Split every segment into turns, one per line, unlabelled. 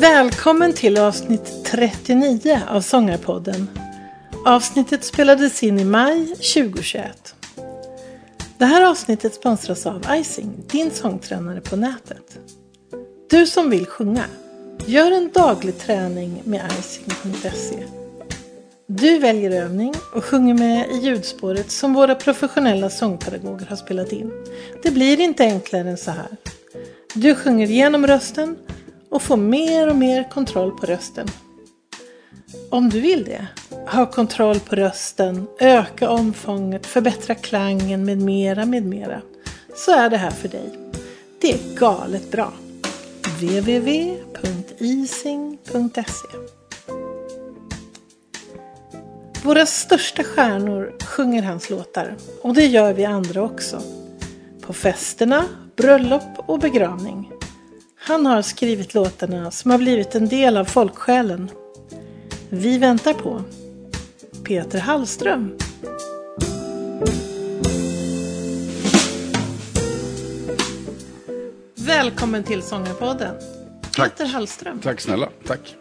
Välkommen till avsnitt 39 av Sångarpodden. Avsnittet spelades in i maj 2021. Det här avsnittet sponsras av Icing, din sångtränare på nätet. Du som vill sjunga, gör en daglig träning med icing.se. Du väljer övning och sjunger med i ljudspåret som våra professionella sångpedagoger har spelat in. Det blir inte enklare än så här. Du sjunger genom rösten och få mer och mer kontroll på rösten. Om du vill det, ha kontroll på rösten, öka omfånget, förbättra klangen med mera, med mera, så är det här för dig. Det är galet bra. www.ising.se Våra största stjärnor sjunger hans låtar och det gör vi andra också. På festerna, bröllop och begravning. Han har skrivit låtarna som har blivit en del av folksjälen. Vi väntar på Peter Hallström. Välkommen till Sångarpodden.
Tack.
Peter Hallström.
Tack snälla. Tack.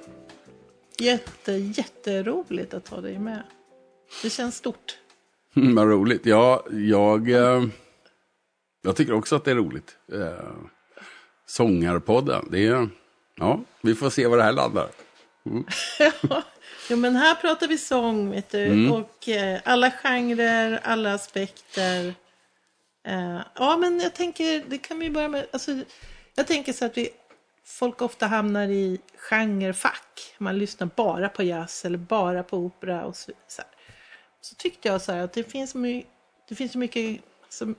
Jätte, jätteroligt att ha dig med. Det känns stort.
Mm, vad roligt. Ja, jag, eh, jag tycker också att det är roligt. Sångarpodden. Det är, ja, vi får se var det här landar.
jo, men här pratar vi sång, vet du.
Mm.
Och eh, alla genrer, alla aspekter. Eh, ja, men jag tänker, det kan vi börja med. Alltså, jag tänker så att vi, folk ofta hamnar i genrefack. Man lyssnar bara på jazz eller bara på opera och så, så. Så tyckte jag så här att det finns, my, det finns mycket alltså,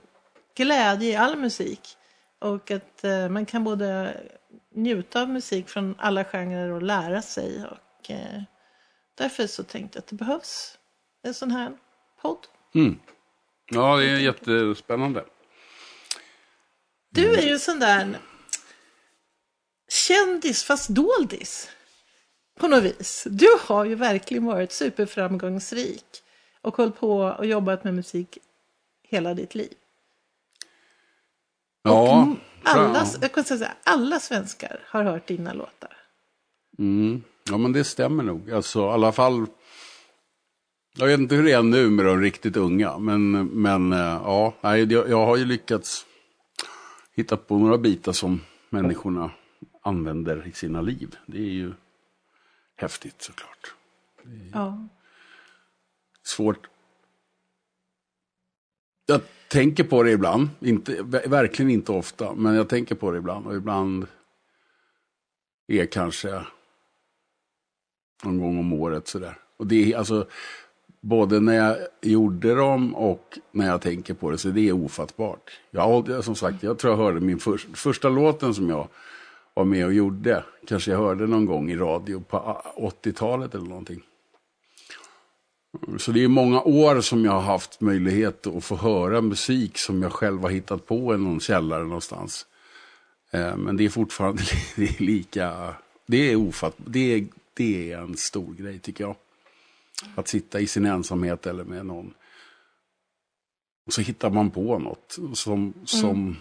glädje i all musik. Och att eh, man kan både njuta av musik från alla genrer och lära sig. Och eh, därför så tänkte jag att det behövs en sån här podd.
Mm. Ja, det är jättespännande.
Du är ju sån där kändis fast doldis. På något vis. Du har ju verkligen varit superframgångsrik. Och hållit på och jobbat med musik hela ditt liv.
Ja,
och alla, jag kan säga alla svenskar har hört dina låtar.
Mm. Ja, men det stämmer nog. Alltså, i alla fall. Jag vet inte hur det är nu med de riktigt unga, men, men eh, ja, jag, jag har ju lyckats hitta på några bitar som människorna använder i sina liv. Det är ju häftigt såklart.
Ja.
Svårt. Jag tänker på det ibland, inte, verkligen inte ofta, men jag tänker på det ibland. Och ibland är kanske någon gång om året sådär. Och det är alltså, både när jag gjorde dem och när jag tänker på det, så det är ofattbart. Jag, som sagt, jag tror jag hörde min för, första låten som jag var med och gjorde, kanske jag hörde någon gång i radio på 80-talet eller någonting. Så det är många år som jag har haft möjlighet att få höra musik som jag själv har hittat på i någon källare någonstans. Eh, Men det är fortfarande det är lika, det är ofatt, det är, det är en stor grej tycker jag. Att sitta i sin ensamhet eller med någon. Och så hittar man på något som, som,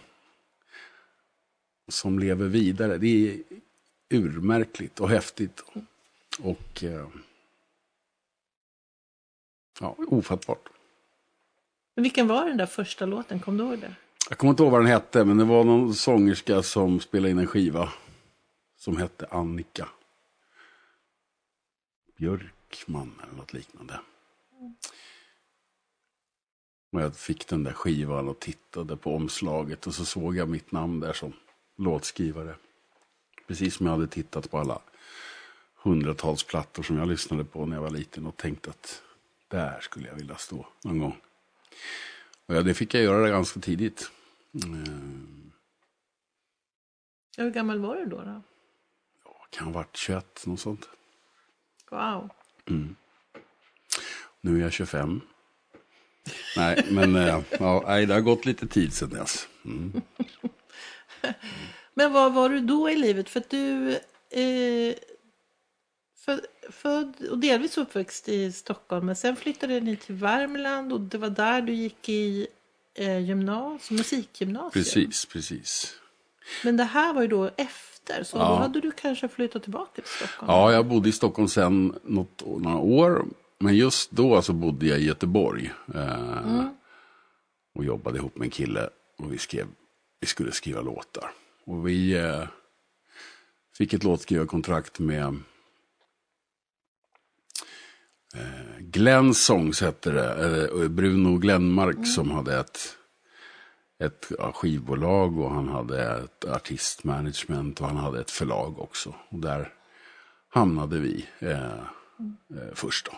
som lever vidare. Det är urmärkligt och häftigt. Och eh, ja, ofattbart.
Men vilken var den där första låten? Kom du ihåg det?
Jag kommer inte ihåg vad den hette, men det var någon sångerska som spelade in en skiva. Som hette Annika. Björkman eller något liknande. Och jag fick den där skivan och tittade på omslaget och så såg jag mitt namn där som låtskrivare. Precis som jag hade tittat på alla hundratals plattor som jag lyssnade på när jag var liten och tänkte att där skulle jag vilja stå någon gång. Och ja, det fick jag göra ganska tidigt. Mm,
Hur gammal var du då? då?
kan ha varit 21, något sånt.
Wow.
Nu är jag 25. Nej, men eh, ja, nej, det har gått lite tid sedan dess. Mm.
Men vad var du då i livet? För du eh, född, född och delvis uppväxt i Stockholm. Men sen flyttade ni till Värmland och det var där du gick i eh, gymnasium, musikgymnasium.
Precis, precis.
Men det här var ju då efter. Så
Ja.
då hade du kanske flyttat tillbaka till Stockholm.
Ja, jag bodde i Stockholm sen något, några år. Men just då så bodde jag i Göteborg. Eh, Och jobbade ihop med en kille. Och vi, skrev, vi skulle skriva låtar. Och vi eh, fick ett låtskrivarkontrakt med Glenn Songs hette det. Eller Bruno Glenmark som hade ett, ett skivbolag och han hade ett artistmanagement och han hade ett förlag också. Och där hamnade vi eh, eh, först då.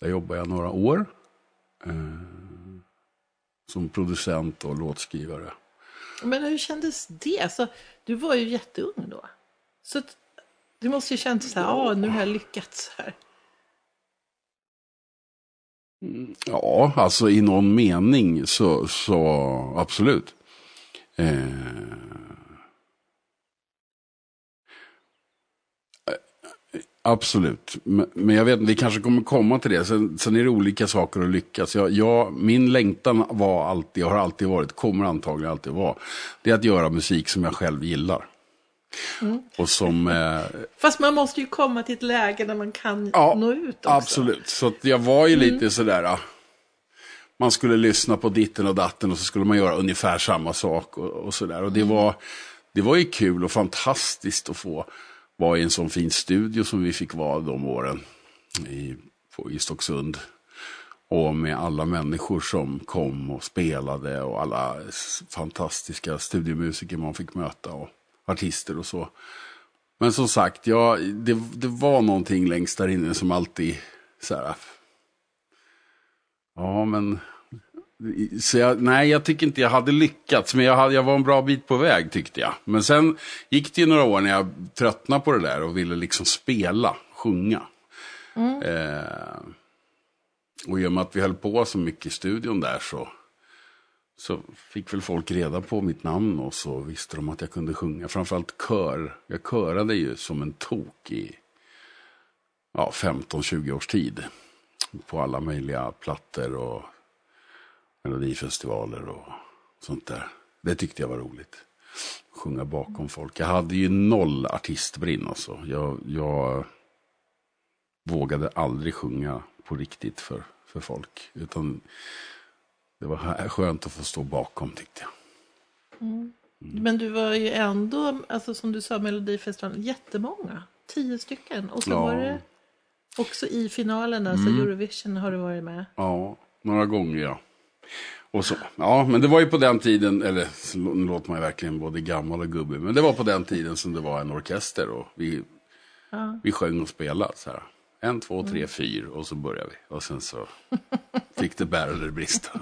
Där jobbade jag några år. Eh, som producent och låtskrivare.
Men hur kändes det? Alltså, du var ju jätteung då. Så du måste ju känt så här, ja nu har jag lyckats här.
Mm, ja, alltså i någon mening så, så absolut. Eh, absolut, men, men jag vet inte, vi kanske kommer komma till det. Sen, sen är det olika saker att lyckas. Jag, jag, min längtan var alltid, har alltid varit, kommer antagligen alltid vara, det är att göra musik som jag själv gillar. Och som... Eh,
Fast man måste ju komma till ett läge där man kan
Ja,
nå ut också.
Absolut, så jag var ju lite sådär. ah, Man skulle lyssna på ditten och datten och så skulle man göra ungefär samma sak och, och sådär. Och det var, det var ju kul och fantastiskt att få vara i en sån fin studio som vi fick vara de åren i, på, i Stocksund. Och med alla människor som kom och spelade och alla fantastiska studiomusiker man fick möta och artister och så. Men som sagt, ja, det, det var någonting längst där inne som alltid så här. Ja, men. Så jag, nej, jag tycker inte jag hade lyckats, men jag, hade, jag var en bra bit på väg tyckte jag. Men sen gick det ju några år när jag tröttnade på det där och ville liksom spela, sjunga. Eh, och i och med att vi höll på så mycket i studion där så, så fick väl folk reda på mitt namn och så visste de att jag kunde sjunga. Framförallt kör. Jag körade ju som en tok i ja, 15-20 års tid. På alla möjliga plattor och melodifestivaler och sånt där. Det tyckte jag var roligt. Sjunga bakom folk. Jag hade ju noll artistbrinn alltså. Jag, jag vågade aldrig sjunga på riktigt för, för folk. Utan det var skönt att få stå bakom tyckte jag.
Men du var ju ändå, alltså som du sa, Melodifestivalen, jättemånga. Tio stycken. Och så
Ja.
var det också i finalen, alltså Eurovision har du varit med.
Ja, några gånger ja. Och så, ja, men det var ju på den tiden, eller nu låter man ju verkligen både gammal och gubbig, men det var på den tiden som det var en orkester och vi, vi sjöng och spelade så här. En, två, tre, fyra och så började vi. Och sen så fick det bära eller brista.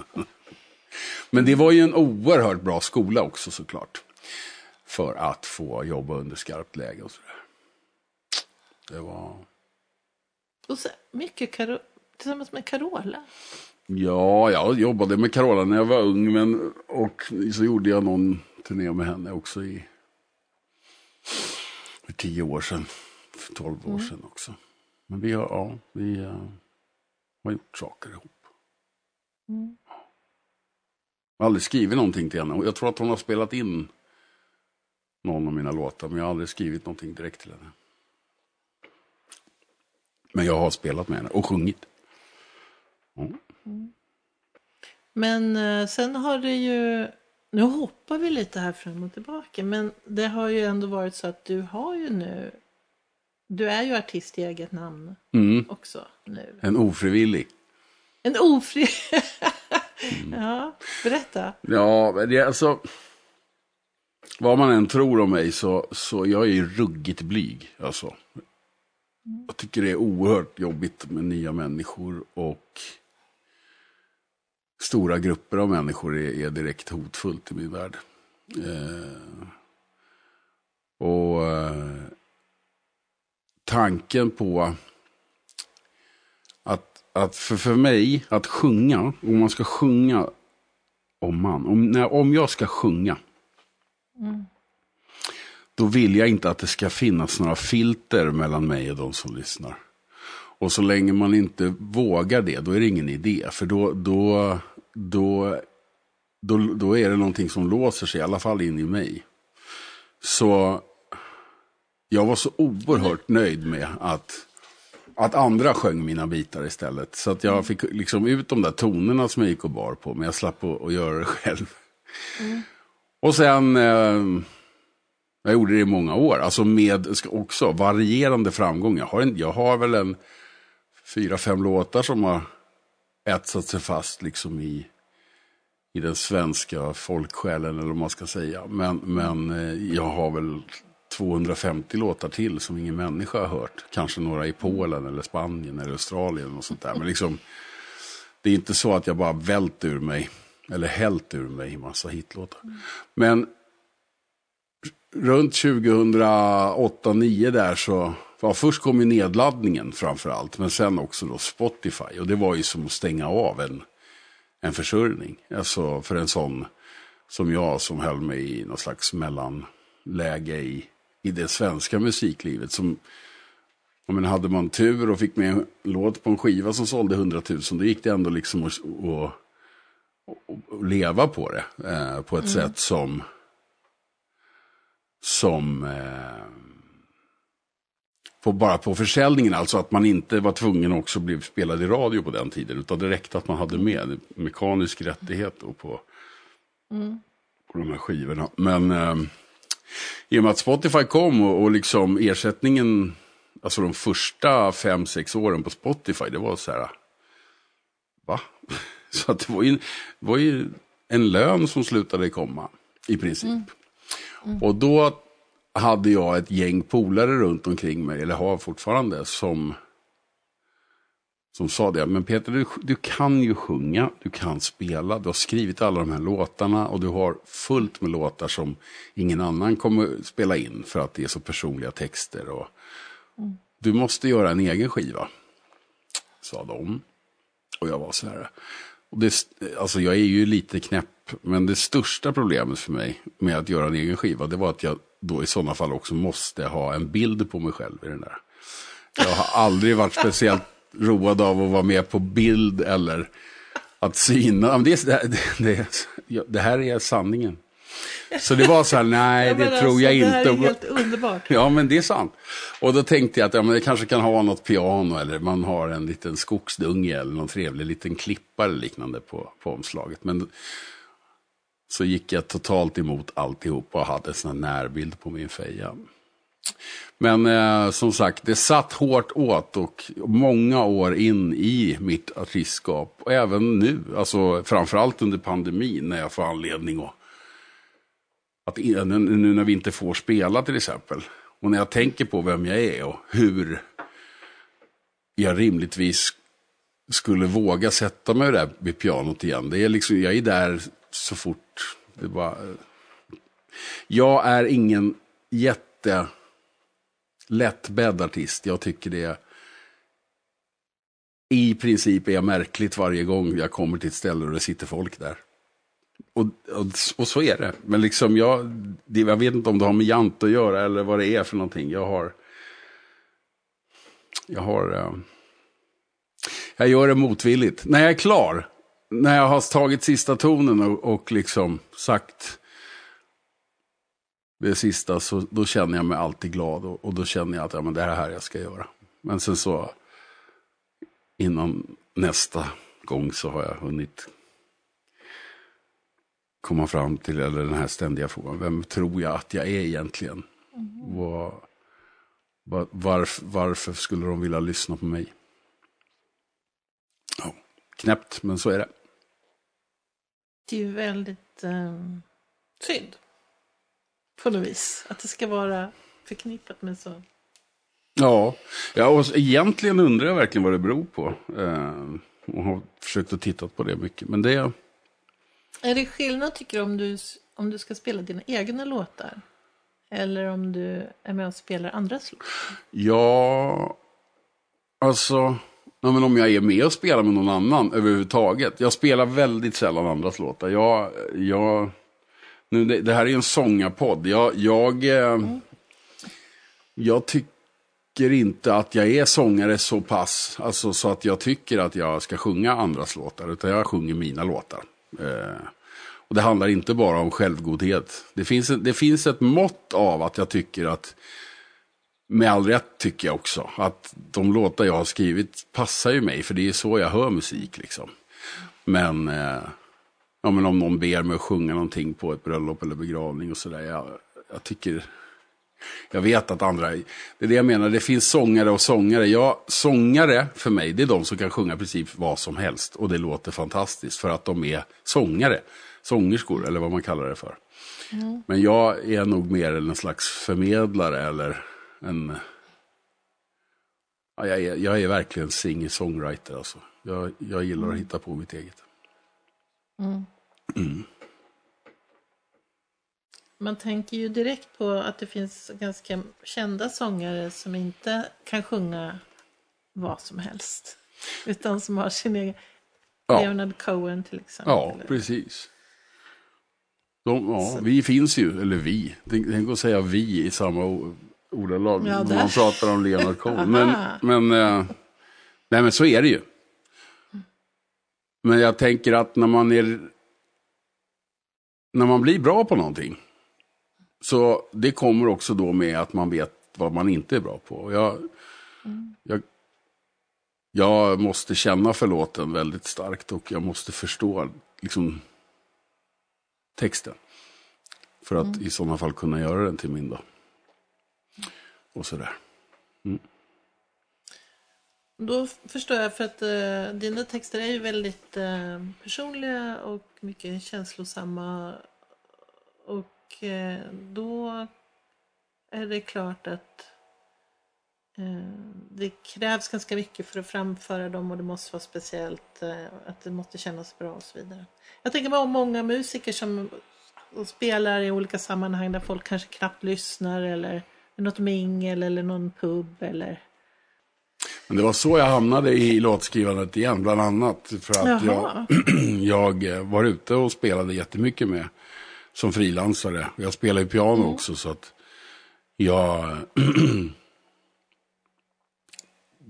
men det var ju en oerhört bra skola också såklart. För att få jobba under skarpt läge och sådär. Det var...
Och så mycket Karo- tillsammans med Carola.
Ja, jag jobbade med Carola när jag var ung. Men, och så gjorde jag någon turné med henne också i för tio år sedan. För tolv år sedan också. Men vi har, ja, vi eh, har gjort saker ihop. Jag har aldrig skrivit någonting till henne. Jag tror att hon har spelat in någon av mina låtar. Men jag har aldrig skrivit någonting direkt till henne. Men jag har spelat med henne och sjungit.
Men eh, sen har det ju, nu hoppar vi lite här fram och tillbaka, men det har ju ändå varit så att du har ju nu, du är ju artist i eget namn
Mm.
också nu.
En ofrivillig.
En ofri... ja, berätta.
Ja, men det är alltså. Vad man än tror om mig så, så jag är ruggigt blyg. Alltså. Jag tycker det är oerhört jobbigt med nya människor och stora grupper av människor är, är direkt hotfullt i min värld. Eh, och eh, tanken på att, att för, för mig, att sjunga, om man ska sjunga om man, om, när, om jag ska sjunga. Då vill jag inte att det ska finnas några filter mellan mig och de som lyssnar. Och så länge man inte vågar det, då är det ingen idé. För då, då, då, då, då är det någonting som låser sig, i alla fall in i mig. Så jag var så oerhört nöjd med att, att andra sjöng mina bitar istället. Så att jag fick liksom ut de där tonerna som jag gick och bar på, men jag slapp att, att göra det själv. Mm. Och sen, eh, jag gjorde det i många år, alltså med också varierande framgång. Jag har, en, jag har väl en fyra, fem låtar som har etsat sig fast liksom i, i den svenska folksjälen, eller vad man ska säga. Men, men eh, jag har väl 250 låtar till som ingen människa har hört. Kanske några i Polen eller Spanien eller Australien och sånt där. Men liksom, det är inte så att jag bara vält ur mig, eller hällt ur mig en massa hitlåtar. Men runt 2008-2009 där så, ja, först kom ju nedladdningen framför allt, men sen också då Spotify. Och det var ju som att stänga av en, en försörjning. Alltså för en sån som jag som höll mig i någon slags mellanläge i i det svenska musiklivet. Som, menar, hade man tur och fick med en låt på en skiva som sålde 100 000, då gick det ändå liksom att, att, att leva på det. Eh, på ett mm. sätt som, som eh, på, bara på försäljningen, alltså att man inte var tvungen också att bli spelad i radio på den tiden, utan det räckte att man hade med mekanisk rättighet på, mm. på de här skivorna. Men eh, i och med att Spotify kom och, och liksom ersättningen, alltså de första fem, sex åren på Spotify, det var så här, va? Så att det var ju, var ju en lön som slutade komma, i princip. Mm. Mm. Och då hade jag ett gäng polare runt omkring mig, eller har fortfarande, som som sa det, men Peter du, du kan ju sjunga, du kan spela, du har skrivit alla de här låtarna och du har fullt med låtar som ingen annan kommer spela in för att det är så personliga texter. Och, mm. Du måste göra en egen skiva, sa de. Och jag var så här, och det, alltså jag är ju lite knäpp, men det största problemet för mig med att göra en egen skiva, det var att jag då i sådana fall också måste ha en bild på mig själv i den där. Jag har aldrig varit speciellt road av att vara med på bild eller att syna. Det, det, det, det här är sanningen. Så det var så här, nej ja, det tror alltså, jag inte. Det här är
helt underbart.
Ja, men det är sant. Och då tänkte jag att ja, men det kanske kan ha något piano eller man har en liten skogsdunge eller någon trevlig liten klippa eller liknande på, på omslaget. Men så gick jag totalt emot alltihop och hade en närbild på min feja. Men eh, som sagt, det satt hårt åt och många år in i mitt artistskap. Och även nu, alltså framförallt under pandemin när jag får anledning att, att nu när vi inte får spela till exempel. Och när jag tänker på vem jag är och hur jag rimligtvis skulle våga sätta mig där vid pianot igen. Det är liksom, jag är där så fort det bara... Jag är ingen jätte lättbädd artist. Jag tycker det i princip är märkligt varje gång jag kommer till ett ställe och det sitter folk där. Och, och, och så är det. Men liksom jag, det, jag vet inte om det har med jant att göra eller vad det är för någonting. Jag har... Jag har... Eh, jag gör det motvilligt. När jag är klar, när jag har tagit sista tonen och, och liksom sagt det sista så då känner jag mig alltid glad och, och då känner jag att ja, men det är det här jag ska göra. Men sen så innan nästa gång så har jag hunnit komma fram till, eller den här ständiga frågan, vem tror jag att jag är egentligen? Mm. Var, var, varf, varför skulle de vilja lyssna på mig? Ja, knäppt, men så är det.
Det är ju väldigt um, synd på något vis. Att det ska vara förknippat med så.
Ja, ja och egentligen undrar jag verkligen vad det beror på. Eh, och har försökt att titta på det mycket. Men det...
Är det skillnad tycker du om du, om du ska spela dina egna låtar? Eller om du är med och spelar andras låtar?
Ja, alltså... Ja, men om jag är med och spelar med någon annan överhuvudtaget. Jag spelar väldigt sällan andras låtar. Jag, jag, nu, det, det här är ju en sångarpodd. Jag, jag, mm. jag tycker inte att jag är sångare så pass, alltså så att jag tycker att jag ska sjunga andras låtar, utan jag sjunger mina låtar. Eh, Och det handlar inte bara om självgodhet. Det finns, det finns ett mått av att jag tycker att, med all rätt tycker jag också, att de låtar jag har skrivit passar ju mig, för det är så jag hör musik liksom. Men, eh, ja, men om någon ber mig att sjunga någonting på ett bröllop eller begravning och sådär, jag, jag tycker jag vet att andra, det är det jag menar, det finns sångare och sångare. Ja, sångare för mig, det är de som kan sjunga i princip vad som helst. Och det låter fantastiskt för att de är sångare, sångerskor eller vad man kallar det för. Mm. Men jag är nog mer en slags förmedlare eller en... Ja, jag, är, jag är verkligen singer-songwriter alltså. Jag, jag gillar att hitta på mitt eget. Mm. Mm.
Man tänker ju direkt på att det finns ganska kända sångare som inte kan sjunga vad som helst. Utan som har sin egen... Ja. Leonard Cohen till exempel.
Ja, precis. De, ja, vi finns ju, eller vi. Tänk att säga vi i samma ordalag ja, när man pratar om Leonard Cohen. men, men, eh, nej, men så är det ju. Men jag tänker att när man är när man blir bra på någonting så det kommer också då med att man vet vad man inte är bra på. Jag, mm. jag, jag måste känna för låten väldigt starkt och jag måste förstå liksom, texten. För att mm. i sådana fall kunna göra den till min då. Och sådär. Mm.
Då förstår jag för att eh, dina texter är ju väldigt eh, personliga och mycket känslosamma. Och Eh, då är det klart att eh, det krävs ganska mycket för att framföra dem och det måste vara speciellt, eh, att det måste kännas bra och så vidare. Jag tänker på många musiker som spelar i olika sammanhang där folk kanske knappt lyssnar eller något mingel eller någon pub eller
men det var så jag hamnade i låtskrivandet igen, bland annat. För att jag, jag var ute och spelade jättemycket med som frilansare. Jag spelar ju piano mm. också så att jag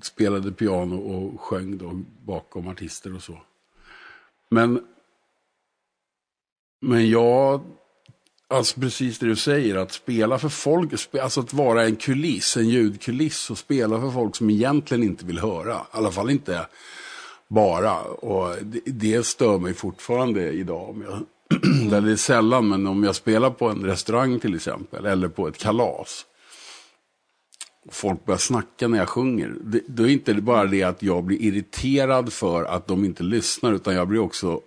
spelade piano och sjöng då bakom artister och så. Men, men jag, alltså precis det du säger, att spela för folk, alltså att vara en kuliss, en ljudkuliss och spela för folk som egentligen inte vill höra. I alla fall inte bara. Och det, det stör mig fortfarande idag om jag där det är sällan, men om jag spelar på en restaurang till exempel, eller på ett kalas. Och folk börjar snacka när jag sjunger. Det, då är inte bara det att jag blir irriterad för att de inte lyssnar, utan jag blir också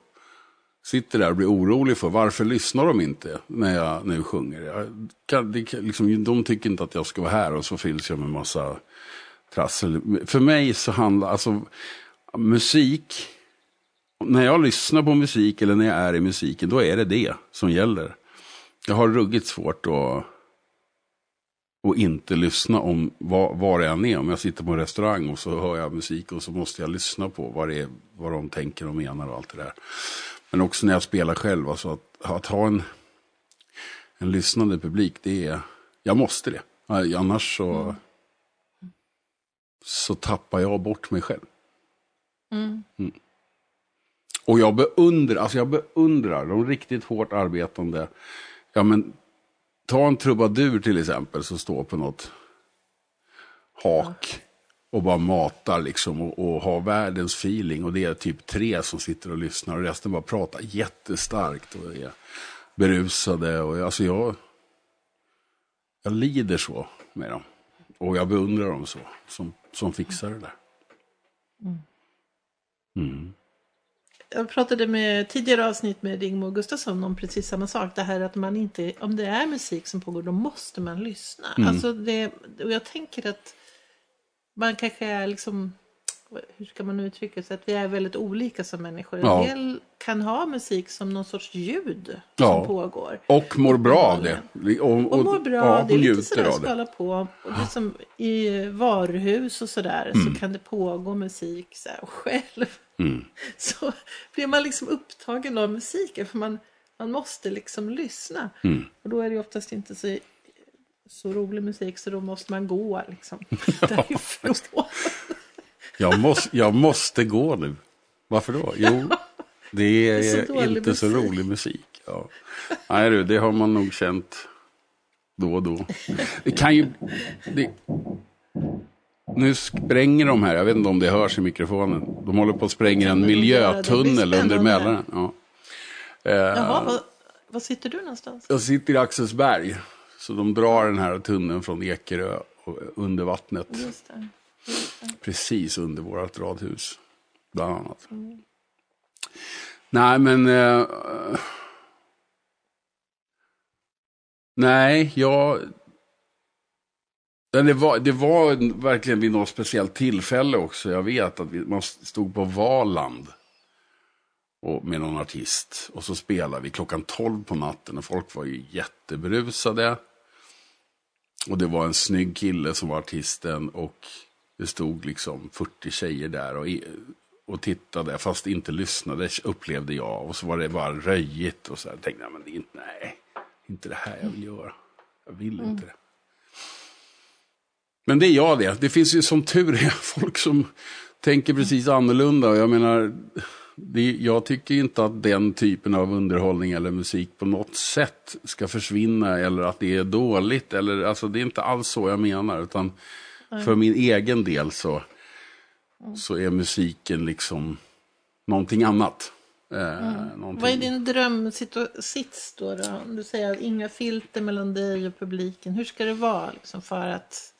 sitter där och blir orolig för varför lyssnar de inte när jag nu sjunger. Jag kan, det, liksom, de tycker inte att jag ska vara här och så fylls jag med massa trassel. För mig så handlar, alltså musik när jag lyssnar på musik eller när jag är i musiken, då är det det som gäller. Jag har ruggigt svårt att, att inte lyssna om var, var jag än är. Om jag sitter på en restaurang och så hör jag musik och så måste jag lyssna på vad, det är, vad de tänker och menar och allt det där. Men också när jag spelar själv, alltså att, att ha en, en lyssnande publik, det är, jag måste det. Annars så, mm. så tappar jag bort mig själv. Mm. Mm. Och jag beundrar, alltså jag beundrar de riktigt hårt arbetande. Ja men, ta en trubadur till exempel som står på något hak. Och bara matar liksom och, och har världens feeling. Och det är typ tre som sitter och lyssnar och resten bara pratar jättestarkt. Och är berusade. Och alltså jag, jag lider så med dem. Och jag beundrar dem så, som, som fixar det där. Mm.
Jag pratade med tidigare avsnitt med Rigmor Gustafsson om precis samma sak. Det här att man inte, om det är musik som pågår, då måste man lyssna. Mm. Alltså det, och jag tänker att man kanske är liksom, hur ska man uttrycka sig, att vi är väldigt olika som människor. En ja. del kan ha musik som någon sorts ljud ja. som pågår.
Och mår bra av det.
Och, och, och mår bra, ja, det är lite sådär hålla på. Och det som I varuhus och sådär mm. så kan det pågå musik så här, själv. Mm. Så blir man liksom upptagen av musiken för man, man måste liksom lyssna. Mm. Och då är det oftast inte så, så rolig musik så då måste man gå liksom därifrån.
jag, måste, jag måste gå nu. Varför då? Jo, det är, är så inte musik. så rolig musik. Ja. Nej du, det har man nog känt då och då. Det kan ju... Det, nu spränger de här, jag vet inte om det hörs i mikrofonen. De håller på att spränga en miljötunnel under Mälaren. Ja.
Eh, Jaha, vad, vad sitter du någonstans?
Jag sitter i Axelsberg. Så de drar den här tunneln från Ekerö under vattnet. Just det. Just det. Precis under vårt radhus. Bland annat. Mm. Nej, men... Eh, nej, jag... Det var, det var verkligen vid något speciellt tillfälle också. Jag vet att vi, man stod på Valand och, med någon artist. Och så spelade vi klockan 12 på natten och folk var ju jättebrusade. Och det var en snygg kille som var artisten och det stod liksom 40 tjejer där och, och tittade, fast inte lyssnade upplevde jag. Och så var det bara röjigt och så här. Jag tänkte, nej, men det är inte, nej, inte det här jag vill göra. Jag vill mm. inte det. Men det är jag det. Det finns ju som tur är folk som tänker precis annorlunda. Och jag menar, det, jag tycker inte att den typen av underhållning eller musik på något sätt ska försvinna eller att det är dåligt. Eller, alltså, det är inte alls så jag menar. Utan mm. för min egen del så, så är musiken liksom någonting annat.
Eh, mm. Vad är din drömsits då, då? Du säger att inga filter mellan dig och publiken. Hur ska det vara liksom, för att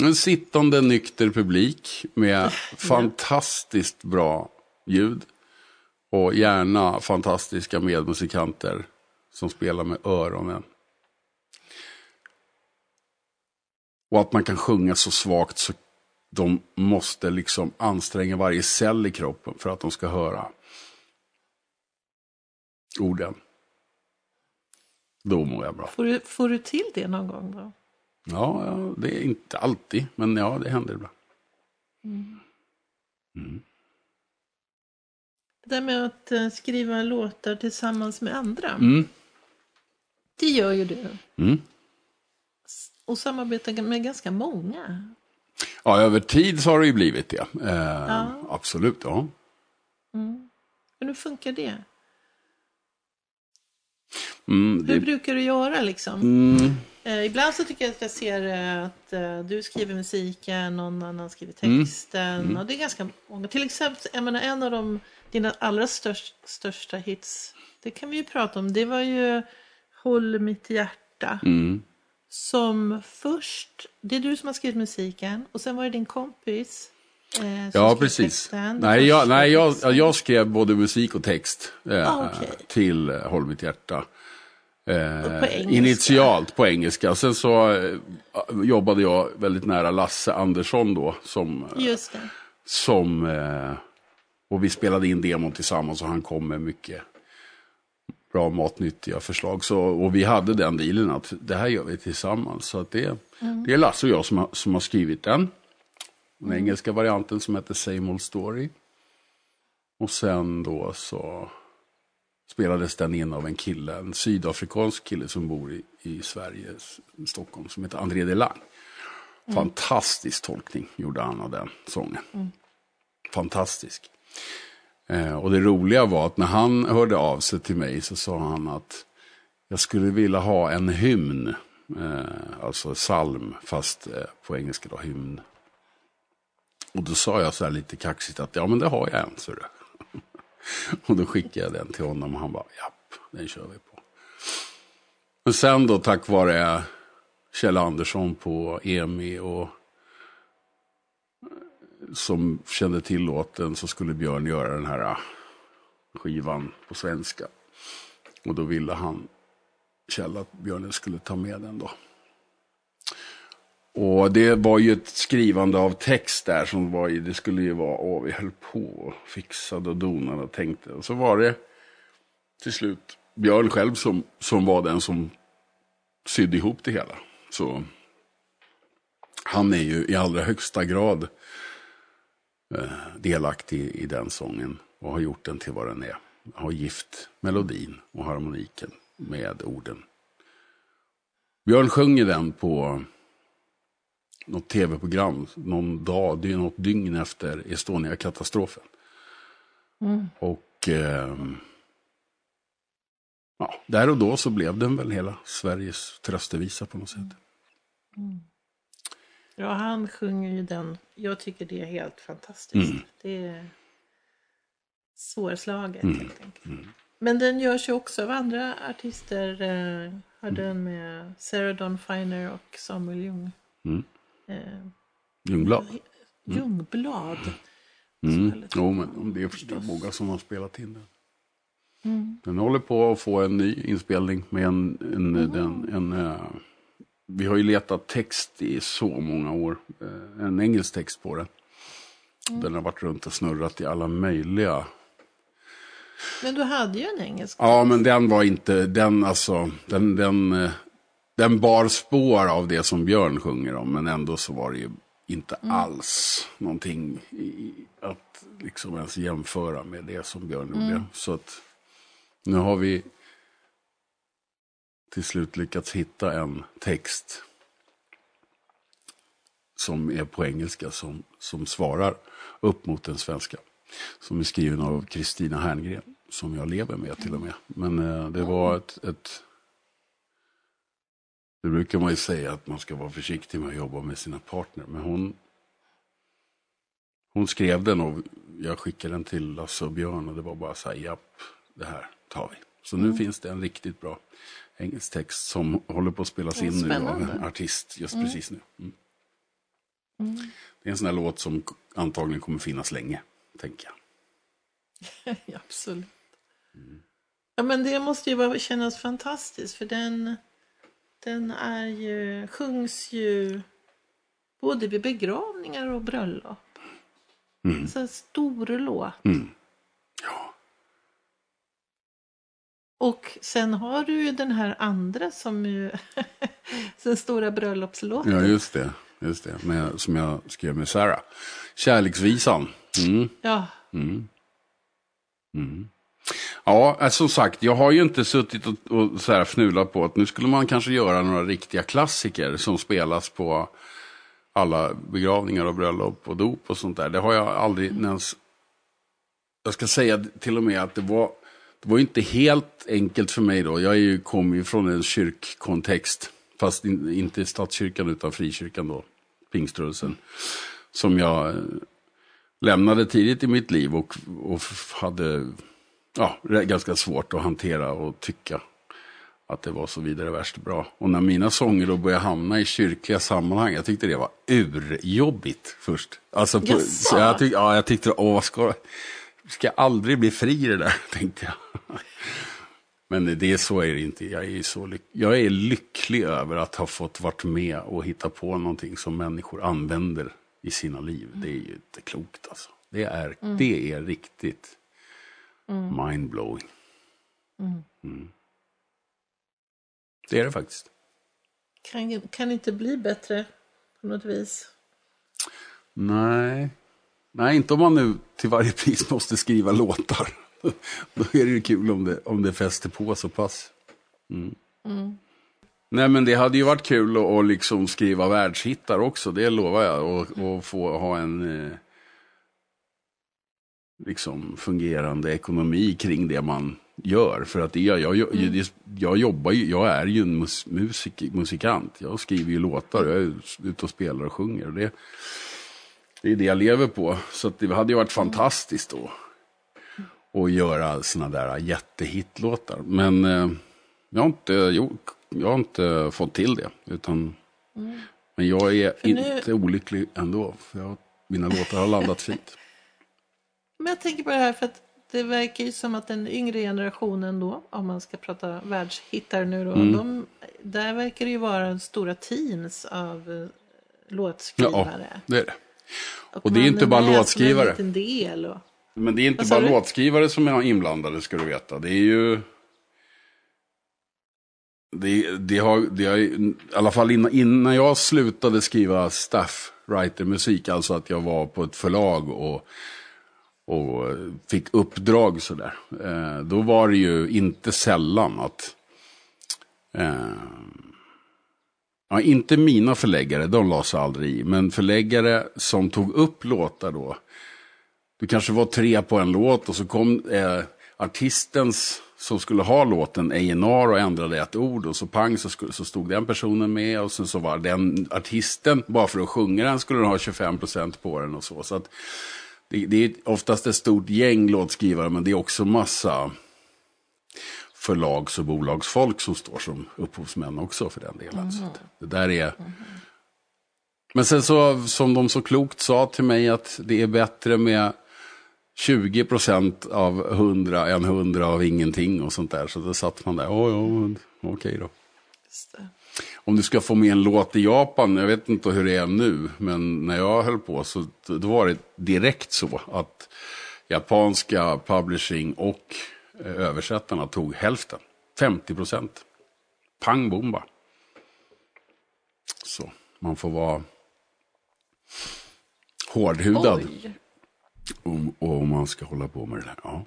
en sittande nykter publik med fantastiskt bra ljud. Och gärna fantastiska medmusikanter som spelar med öronen. Och att man kan sjunga så svagt så de måste liksom anstränga varje cell i kroppen för att de ska höra orden. Då mår jag bra.
Får du, får du till det någon gång då?
Ja, ja, det är inte alltid, men ja, det händer ibland. Mm.
Mm. Det där med att uh, skriva låtar tillsammans med andra. Mm. Det gör ju du. Mm. Och samarbeta med ganska många.
Ja, över tid så har det ju blivit det. Eh, ja. Absolut, ja.
Mm. Men hur funkar det? Mm, det... Hur brukar du göra liksom? Mm. Eh, ibland så tycker jag att jag ser eh, att eh, du skriver musiken, någon annan skriver mm. texten. Mm. Och det är ganska många. Till exempel, jag menar, en av de, dina allra störst, största hits, det kan vi ju prata om, det var ju Håll mitt hjärta. Mm. Som först, det är du som har skrivit musiken och sen var det din kompis.
Eh, ja, precis. Nej, jag, nej jag, jag, skrev både musik och text eh, ah, okay. till Håll mitt hjärta. Eh, på initialt på engelska. Sen så eh, jobbade jag väldigt nära Lasse Andersson då. Som. Som, eh, och vi spelade in demon tillsammans och han kom med mycket bra matnyttiga förslag. Så, och vi hade den dealen att det här gör vi tillsammans. Så att det, mm. det är Lasse och jag som har, som har skrivit den. Den mm. engelska varianten som heter Same Old Story. Och sen då så spelades den in av en kille, en sydafrikansk kille som bor i, i Sverige, Stockholm, som heter André Delang. Mm. Fantastisk tolkning gjorde han av den sången. Mm. Fantastisk. Eh, och det roliga var att när han hörde av sig till mig så sa han att jag skulle vilja ha en hymn, eh, alltså psalm, fast eh, på engelska då hymn. Och då sa jag så här lite kaxigt att ja men det har jag en, så du. Och då skickade jag den till honom och han bara, japp, den kör vi på. Men sen då tack vare Kjell Andersson på EMI och som kände till låten så skulle Björn göra den här ah, skivan på svenska. Och då ville han, Kjell, att Björn skulle ta med den då. Och det var ju ett skrivande av text där som var i, det skulle ju vara, åh vi höll på och fixade och donade och tänkte. Och så var det till slut Björn själv som, som var den som sydde ihop det hela. Så han är ju i allra högsta grad delaktig i den sången och har gjort den till vad den är. Har gift melodin och harmoniken med orden. Björn sjunger den på något tv-program någon dag, det är något dygn efter Estonia-katastrofen. Mm. Och eh, ja, där och då så blev den väl hela Sveriges tröstevisa på något sätt.
Ja, han sjunger ju den. Jag tycker det är helt fantastiskt.
Mm.
Det är svårslaget helt enkelt. Men den görs ju också av andra artister. Eh, har den med Sarah Dawn Finer och Samuel Ljung.
Mm.
Eh,
Ljungblad.
Ljungblad.
Mm.
väldigt
Jo, men det är förstås många som har spelat in den.
Mm.
Den håller på att få en ny inspelning med en, en, den, en eh, vi har ju letat text i så många år. Eh, en engelsk text på den. Den har varit runt och snurrat i alla möjliga.
Men du hade ju en engelsk.
Ja, men den var inte, den alltså, den, den, eh, den bar spår av det som Björn sjunger om. Men ändå så var det ju inte alls någonting i, att liksom ens jämföra med det som Björn gjorde. Så att nu har vi till slut lyckats hitta en text som är på engelska som, som svarar upp mot den svenska. Som är skriven av Kristina Herngren, som jag lever med till och med. Men eh, det var ett, ett... Det brukar man ju säga att man ska vara försiktig med att jobba med sina partner. Men hon, hon skrev den och jag skickade den till Lasse och Björn och det var bara så här, japp, det här tar vi. Så nu finns det en riktigt bra engelsk text som håller på att spelas in nu av en artist just precis nu. Mm. Det är en sån här låt som antagligen kommer finnas länge, tänker jag.
Ja, absolut. Ja, men det måste ju vara, kännas fantastiskt för den, den är ju, sjungs ju både vid begravningar och bröllop.
Mm.
En stor låt.
Ja.
Och sen har du ju den här andra som ju, den stora bröllopslåten.
ja, just det. Just det, med, som jag skrev med Sarah. Kärleksvisan. Mm.
Ja,
Ja, eh, som sagt, jag har ju inte suttit och, och så här fnulat på att nu skulle man kanske göra några riktiga klassiker som spelas på alla begravningar och bröllop och dop och sånt där. Det har jag aldrig ens... Jag ska säga till och med att det var, det var inte helt enkelt för mig då. Jag är ju, från en kyrkkontext, fast in, inte statskyrkan utan frikyrkan då, pingströrelsen. Som jag eh, lämnade tidigt i mitt liv och, och hade ja, ganska svårt att hantera och tycka att det var så vidare värst bra. Och när mina sånger då började hamna i kyrkliga sammanhang, jag tyckte det var urjobbigt först. Alltså, på, så jag, tyck, ja, jag tyckte, åh, vad ska, ska aldrig bli fri i det där, tänkte jag. Men det är så är det inte. Jag är, så lyck, jag är lycklig över att ha fått varit med och hitta på någonting som människor använder i sina liv. Det är ju inte klokt alltså. Det är, det är riktigt mindblowing. Mm. Det är det faktiskt.
kan, kan inte bli bättre på något vis.
Nej. Nej, inte om man nu till varje pris måste skriva låtar. Då är det ju kul om det, om det fäster på så pass. Mm. Nej, men det hade ju varit kul att, att liksom skriva världshittar också, det lovar jag. Och, och få ha en eh, liksom fungerande ekonomi kring det man gör. För att jag, jag, jag, jag jobbar ju, jag är ju en mus, musik, musikant. Jag skriver ju låtar, jag är ute och spelar och sjunger. Och det, det är det jag lever på. Så det hade ju varit fantastiskt då. Att göra såna där jättehitlåtar. Men eh, jag, har inte, gjort, jag har inte fått till det. Utan, Men jag är
För nu-
inte olycklig ändå. För jag, mina låtar har landat fint.
Men jag tänker på det här för att det verkar ju som att den yngre generationen då, om man ska prata världshittar nu då,
Mm.
de, där verkar det ju vara stora teams av eh,
Ja,
låtskrivare.
det är det. Och det är inte bara låtskrivare.
En liten del och,
Men det är inte bara
du?
låtskrivare som är inblandade ska du veta. Det är ju... Det, det har, det har, i alla fall innan, innan jag slutade skriva staff writer musik, alltså att jag var på ett förlag och, och fick uppdrag sådär. Eh, då var det ju inte sällan att eh, Ja, inte mina förläggare, de la sig aldrig i. Men förläggare som tog upp låtar då. Du kanske var tre på en låt och så kom eh, artistens som skulle ha låten A&R och ändrade ett ord och så pang så, skulle, så stod den personen med och sen så var den artisten, bara för att sjunga den skulle den ha 25% på den och så. så att det, det är oftast ett stort gäng låtskrivare men det är också massa förlags och bolagsfolk som står som upphovsmän också för den delen. Mm. Så det där är... Mm. Men sen så, som de så klokt sa till mig, att det är bättre med 20 procent av 100 än 100 av ingenting och sånt där. Så då satt man där, ja, ja, okej okay då. Om du ska få med en låt i Japan, jag vet inte hur det är nu, men när jag höll på så då var det direkt så att japanska publishing och översättarna tog hälften, 50 procent. Pang bomba. Så man får vara hårdhudad. Oj. Om, om man ska hålla på med det där. Ja.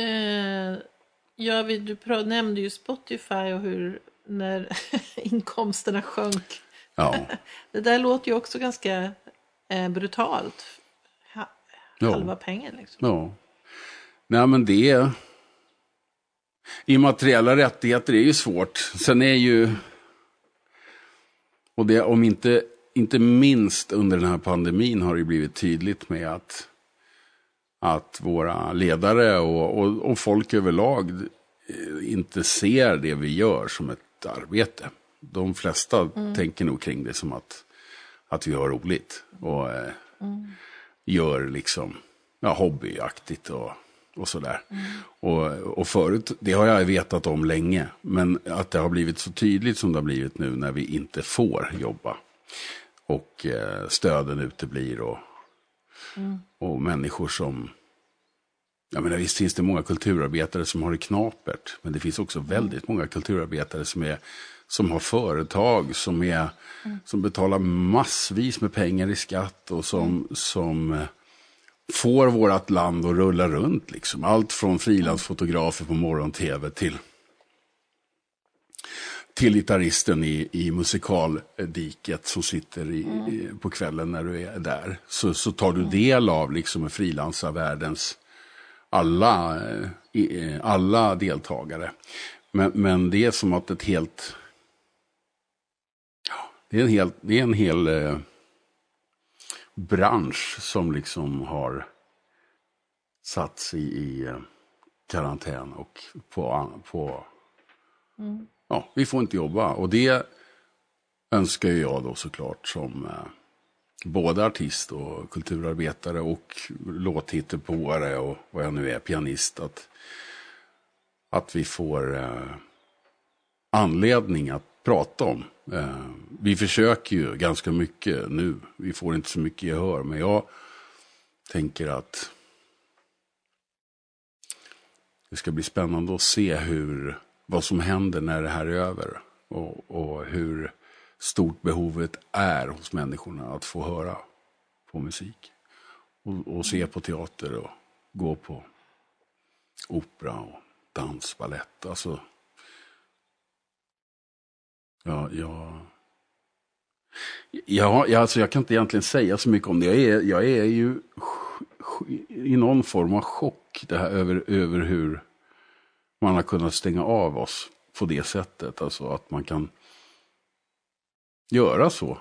Eh, ja, vi, du nämnde ju Spotify och hur när inkomsterna sjönk. Ja. det där låter ju också ganska eh, brutalt. Ha, halva ja. pengen liksom.
Ja. Nej men det... Immateriella rättigheter är ju svårt. Sen är ju... Och det, om inte inte minst under den här pandemin har det blivit tydligt med att, att våra ledare och, och, och folk överlag eh, inte ser det vi gör som ett arbete. De flesta mm. tänker nog kring det som att, att vi har roligt och eh, mm. Gör liksom ja, hobbyaktigt och, och sådär. Mm. Och, och förut, det har jag vetat om länge, men att det har blivit så tydligt som det har blivit nu när vi inte får jobba och eh, stöden uteblir och, mm. och människor som... Jag menar, visst finns det många kulturarbetare som har det knapert, men det finns också väldigt många kulturarbetare som, är, som har företag, som, är, mm. som betalar massvis med pengar i skatt och som, mm. som eh, får vårt land att rulla runt. Liksom. Allt från frilansfotografer på morgon-tv till till gitarristen i, i musikaldiket som sitter i, mm. i, på kvällen när du är där. Så, så tar du mm. del av liksom frilansarvärldens alla, eh, alla deltagare. Men, men det är som att ett helt... Det är en hel, det är en hel eh, bransch som liksom har satts i, i eh, karantän och på, på mm ja, vi får inte jobba. Och det önskar jag då såklart som eh, både artist och kulturarbetare och låthittepåare och vad jag nu är, pianist. Att, att vi får eh, anledning att prata om. Eh, vi försöker ju ganska mycket nu. Vi får inte så mycket gehör. Men jag tänker att det ska bli spännande att se hur vad som händer när det här är över. Och, och hur stort behovet är hos människorna att få höra på musik. Och, och se på teater och gå på opera och dans, balett. Alltså, ja, ja, ja, alltså jag kan inte egentligen säga så mycket om det. Jag är, jag är ju i någon form av chock det här över, över hur man har kunnat stänga av oss på det sättet. Alltså att man kan göra så.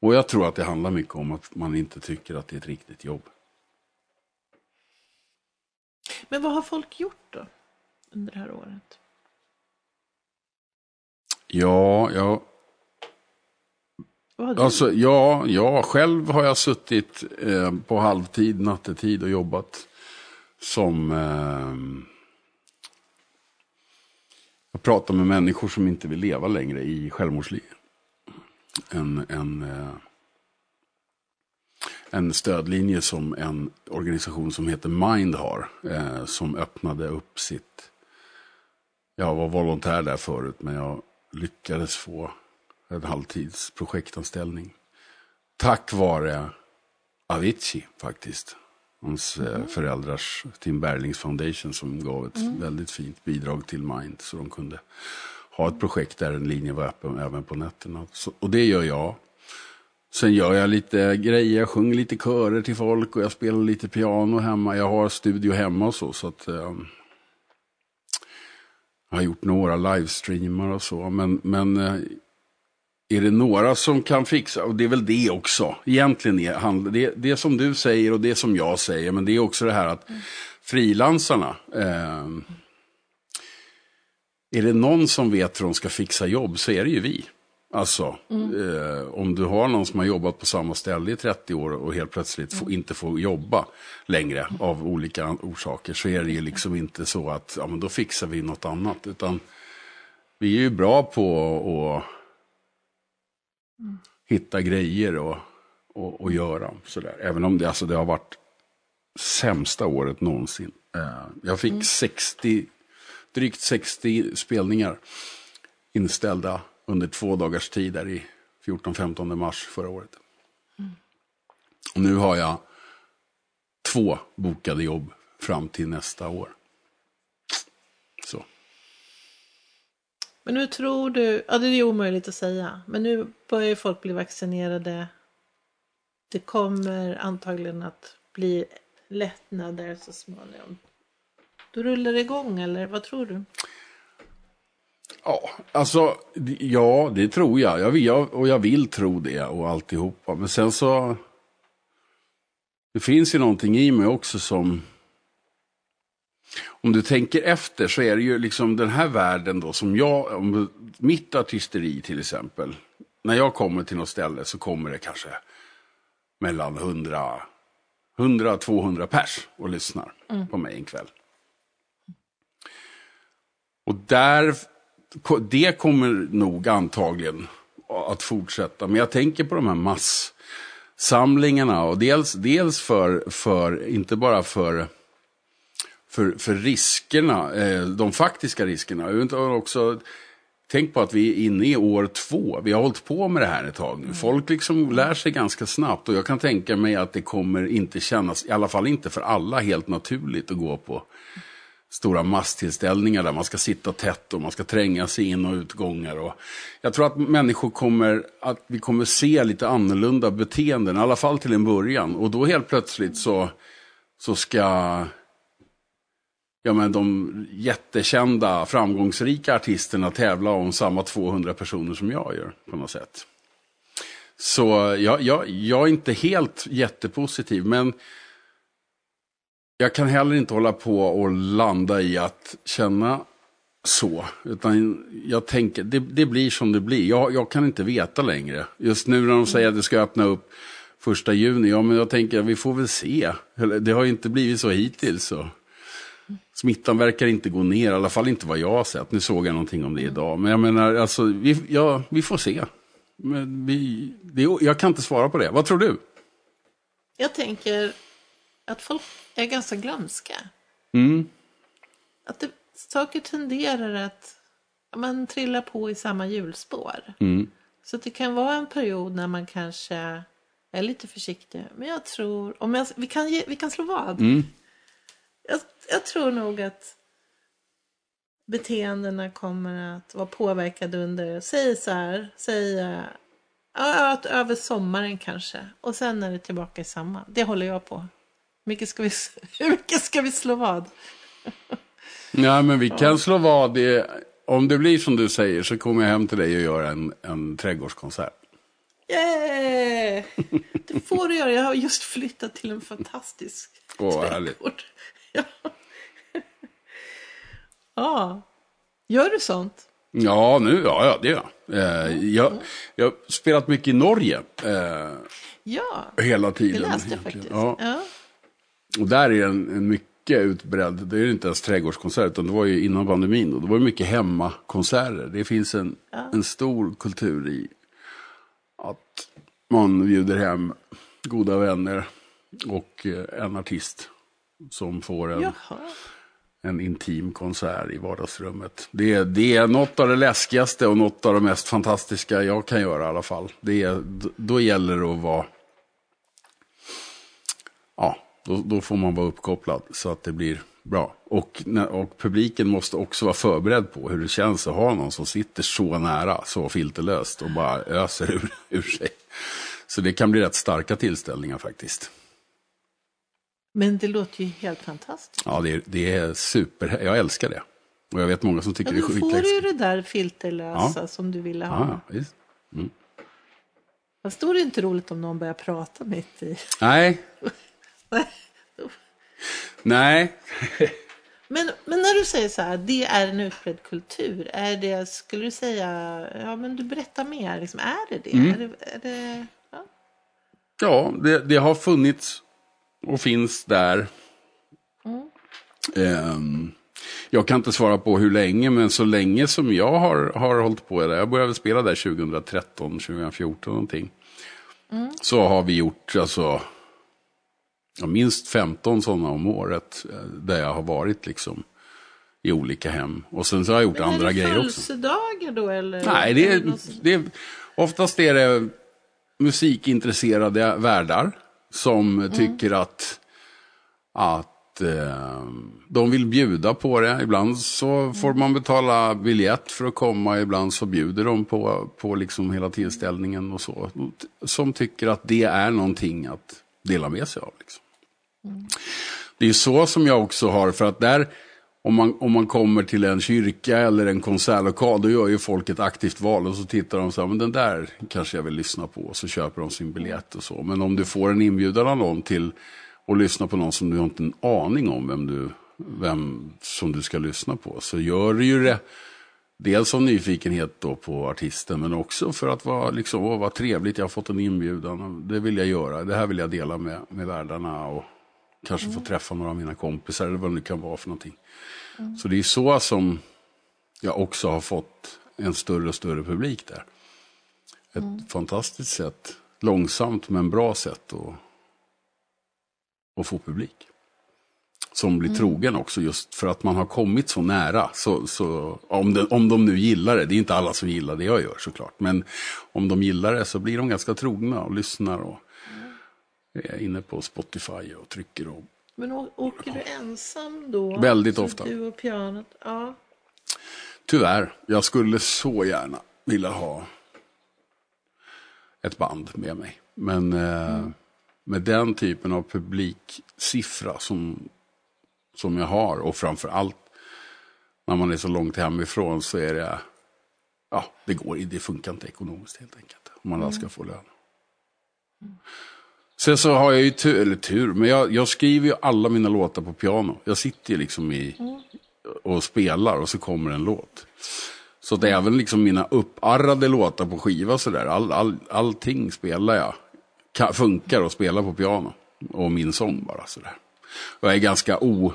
Och jag tror att det handlar mycket om att man inte tycker att det är ett riktigt jobb.
Men vad har folk gjort då? Under det här året?
Ja, jag... Alltså, ja, ja, själv har jag suttit eh, på halvtid, nattetid och jobbat som eh, jag pratar med människor som inte vill leva längre i självmordsliv. En, en, eh, en stödlinje som en organisation som heter Mind har. Eh, som öppnade upp sitt... Jag var volontär där förut men jag lyckades få en halvtids projektanställning. Tack vare Avicii faktiskt. Hans eh, mm. föräldrars, Tim Berlings Foundation, som gav ett mm. väldigt fint bidrag till Mind. Så de kunde ha ett projekt där en linje var öppen även på nätterna. Så, och det gör jag. Sen gör jag lite grejer, jag sjunger lite körer till folk och jag spelar lite piano hemma. Jag har studio hemma och så. så att, eh, jag har gjort några livestreamar och så. Men, men eh, är det några som kan fixa, och det är väl det också. Egentligen är det, det som du säger och det som jag säger. Men det är också det här att frilansarna. Eh, är det någon som vet hur de ska fixa jobb så är det ju vi. Alltså, mm. eh, om du har någon som har jobbat på samma ställe i 30 år och helt plötsligt får, inte får jobba längre av olika orsaker så är det ju liksom inte så att ja, men då fixar vi något annat. Utan vi är ju bra på att mm. hitta grejer och, och, och göra sådär. Även om det, alltså, det har varit sämsta året någonsin. Eh, jag fick 60, mm. drygt 60 spelningar inställda under två dagars tid där i 14-15 mars förra året. Mm. Och nu har jag två bokade jobb fram till nästa år. Så.
Men nu tror du, ja det är omöjligt att säga, men nu börjar folk bli vaccinerade. Det kommer antagligen att bli lättnader så småningom. Då rullar det igång eller vad tror du?
Ja, alltså, ja, det tror jag. jag, jag och jag vill tro det och alltihopa. Men sen så, det finns ju någonting i mig också som, om du tänker efter så är det ju liksom den här världen då som jag, om, mitt artisteri till exempel. När jag kommer till något ställe så kommer det kanske mellan 100, 100-200 pers och lyssnar mm. på mig en kväll. Och där det kommer nog antagligen att fortsätta. Men jag tänker på de här massamlingarna. Och dels, dels för, för, inte bara för, för, för riskerna, eh, de faktiska riskerna. Utan också, tänk på att vi är inne i år två. Vi har hållit på med det här ett tag nu. Folk liksom lär sig ganska snabbt. Och jag kan tänka mig att det kommer inte kännas, i alla fall inte för alla, helt naturligt att gå på stora masstillställningar där man ska sitta tätt och man ska tränga sig in och utgångar. Och jag tror att människor kommer, att vi kommer se lite annorlunda beteenden, i alla fall till en början. Och då helt plötsligt så, så ska ja, men de jättekända, framgångsrika artisterna tävla om samma 200 personer som jag gör på något sätt. Så jag, jag, jag är inte helt jättepositiv, men jag kan heller inte hålla på och landa i att känna så. Utan jag tänker, det, det blir som det blir. Jag, jag, kan inte veta längre. Just nu när de säger att det ska öppna upp första juni. Ja, men jag tänker, vi får väl se. Det har ju inte blivit så hittills. Så. Smittan verkar inte gå ner, i alla fall inte vad jag har sett. Nu såg jag någonting om det idag. Men jag menar, alltså, vi, ja, vi får se. Men vi, det, jag kan inte svara på det. Vad tror du?
Jag tänker att folk är ganska glömska.
Mm.
Att det, saker tenderar att man trillar på i samma hjulspår.
Mm.
Så det kan vara en period när man kanske är lite försiktig. Men jag tror, om jag, vi, kan ge, vi kan slå vad.
Mm.
Jag, jag, tror nog att beteendena kommer att vara påverkade under, säg så här, säg ja, över sommaren kanske. Och sen är det tillbaka i samma. Det håller jag på mycket ska vi, hur mycket ska vi slå vad?
Ja, men vi kan slå vad. Det, om det blir som du säger så kommer jag hem till dig och gör en, en trädgårdskonsert.
Yeah! Det får du göra. Jag har just flyttat till en fantastisk
Åh, trädgård.
Ja. ja. Gör du sånt?
Ja, nu, ja, ja det gör jag. Eh, jag. Jag har spelat mycket i Norge. Eh,
ja,
hela tiden.
det läste jag faktiskt. Ja. ja.
Och där är en, en mycket utbredd, det är inte ens trädgårdskonsert, utan det var ju innan pandemin. Då, då var det mycket hemmakonserter. Det finns en, ja. en stor kultur i att man bjuder hem goda vänner och eh, en artist som får en, en intim konsert i vardagsrummet. Det, det är något av det läskigaste och något av det mest fantastiska jag kan göra i alla fall. Det är, då gäller det att vara då, då, får man vara uppkopplad så att det blir bra. Och, och publiken måste också vara förberedd på hur det känns att ha någon som sitter så nära, så filterlöst och bara öser ur, ur sig. Så det kan bli rätt starka tillställningar faktiskt.
Men det låter ju helt fantastiskt.
Ja, det är, det är super. Jag älskar det. Och jag vet många som tycker
Ja,
det är
då får du
skitläskigt.
det där filterlösa som du ville ha.
Ja, visst.
Fast då är det inte roligt om någon börjar prata mitt i.
Nej, nej.
Men, men när du säger så här, det är en utbredd kultur. Är det, skulle du säga, ja men du berättar mer. Liksom, är det det?
Mm.
Är det, är det ja.
Ja, det, det har funnits och finns där. Ehm, jag kan inte svara på hur länge, men så länge som jag har, har hållit på där. Jag började spela där 2013, 2014 någonting. Så har vi gjort alltså minst 15 sådana om året. eh, Där jag har varit liksom i olika hem. Och sen så har jag gjort
Men
andra
är det
grejer också.
födelsedagar då eller?
Nej, det är, det är, oftast är det musikintresserade värdar som tycker att, att eh, de vill bjuda på det. Ibland så får man betala biljett för att komma, ibland så bjuder de på, på liksom hela tillställningen och så. Som tycker att det är någonting att dela med sig av. Liksom. Det är så som jag också har, för att där, om man, om man kommer till en kyrka eller en konsertlokal, då gör ju folk ett aktivt val och så tittar de så här, men den där kanske jag vill lyssna på, och så köper de sin biljett och så. Men om du får en inbjudan av någon till att lyssna på någon som du har inte en aning om vem, du, vem som du ska lyssna på, så gör du ju det Dels av nyfikenhet då på artisten men också för att vara liksom, åh, vad trevligt, jag har fått en inbjudan. Det vill jag göra, det här vill jag dela med, med världarna och kanske få träffa några av mina kompisar eller vad det nu kan vara för någonting. Så det är så som jag också har fått en större och större publik där. Ett fantastiskt sätt, långsamt men bra sätt att, att få publik som blir trogen också just för att man har kommit så nära. Så, så, om, de, om de nu gillar det, det är inte alla som gillar det jag gör såklart, men om de gillar det så blir de ganska trogna och lyssnar och är inne på Spotify och trycker. Och,
Men åker du ensam då?
Väldigt
Så
ofta.
Du och pianot? Ja.
tyvärr, jag skulle så gärna vilja ha ett band med mig. Men eh, med den typen av publiksiffra som, som jag har och framför allt när man är så långt hemifrån så är det, ja, det går det funkar inte ekonomiskt helt enkelt. Om man ska få lön. Sen så har jag ju tur, eller tur, men jag, jag skriver ju alla mina låtar på piano. Jag sitter ju liksom i, och spelar och så kommer en låt. Så att även liksom mina upparrade låtar på skiva sådär, all, all, allting spelar jag. Ka, funkar att spela på piano. Och min sång bara sådär. Och jag är ganska o,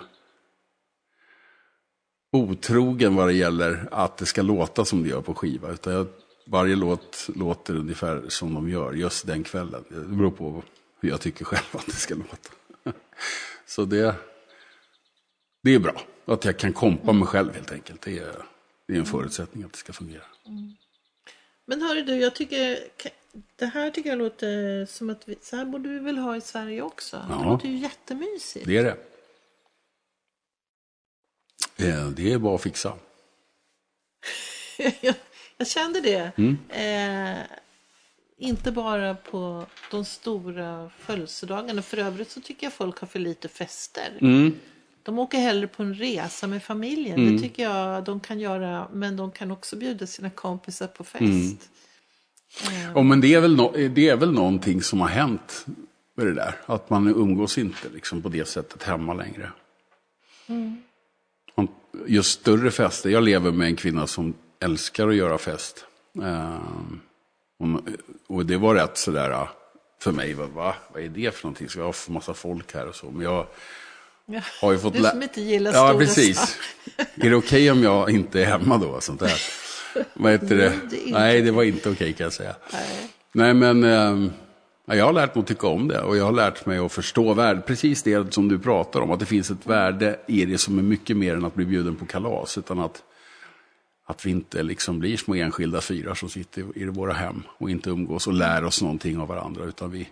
otrogen vad det gäller att det ska låta som det gör på skiva. Utan jag, varje låt låter ungefär som de gör just den kvällen. Det beror på hur jag tycker själv att det ska låta. Så det, det är bra. Att jag kan kompa mig själv helt enkelt. Det är, det är en förutsättning att det ska fungera.
Men hörru du, jag tycker det här tycker jag låter som att vi, så här borde vi väl ha i Sverige också. Det
Ja.
låter ju jättemysigt.
Det är det. Eh, Det är bara att fixa.
jag, jag kände det.
Mm.
Eh, inte bara på de stora födelsedagarna. För övrigt så tycker jag folk har för lite fester.
Mm.
De åker hellre på en resa med familjen. Det tycker jag de kan göra. Men de kan också bjuda sina kompisar på fest.
Mm. Ja, men det är, väl no det är väl någonting som har hänt med det där. Att man umgås inte liksom på det sättet hemma längre. Man- Just större fester. Jag lever med en kvinna som älskar att göra fest. Hon- och det var rätt sådär äh, för mig. Va, va? Vad är det för någonting? Ska jag ha massa folk här och så? Men jag
Ja.
har ju fått
Du som inte gillar
Ja,
stora
precis. Är det okej om jag inte är hemma då? Sånt där. Vad heter det?
Nej, det
Nej, var inte okej kan jag säga.
Nej.
Nej, men ehm, ja, jag har lärt mig att tycka om det och jag har lärt mig att förstå värde. Precis det som du pratar om, att det finns ett värde i det som är mycket mer än att bli bjuden på kalas. Utan att, att vi inte liksom blir små enskilda fyrar som sitter i, våra hem och inte umgås och lär oss någonting av varandra. Utan vi,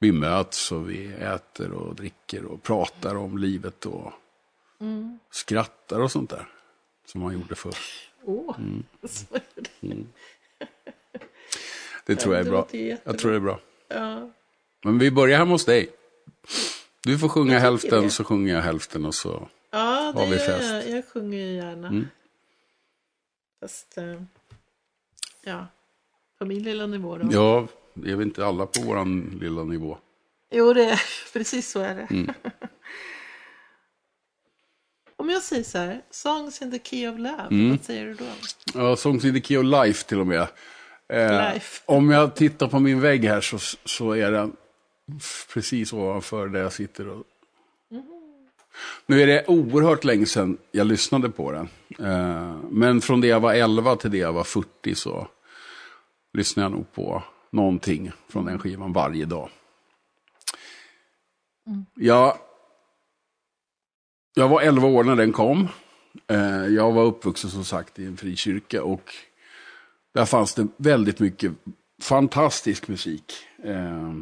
vi möts och vi äter och dricker och pratar om livet och skrattar och sånt där. Som man gjorde förr.
Åh,
Mm.
är det.
Tror jag är bra. Jag tror det är bra.
Ja.
Men vi börjar hemma hos dig. Du får sjunga hälften
det.
så sjunger jag hälften och så.
Ja,
Har vi fest?
jag. Jag sjunger ju gärna.
Mm.
Fast, eh, ja, på min lilla nivå då.
Ja, är vi inte alla på våran lilla nivå?
Jo, det är precis så är det.
Mm.
Om jag säger så här, Songs in the Key of Love,
Mm.
vad säger du då?
Ja, Songs in the Key of Life till och med. Eh. Om jag tittar på min vägg här så, så är den precis ovanför där jag sitter. Och... Nu är det oerhört länge sedan jag lyssnade på den. Eh, men från det jag var 11 till det jag var 40 så lyssnade jag nog på någonting från den skivan varje dag. Jag, jag var 11 år när den kom. Eh, jag var uppvuxen som sagt i en frikyrka och där fanns det väldigt mycket fantastisk musik. Eh,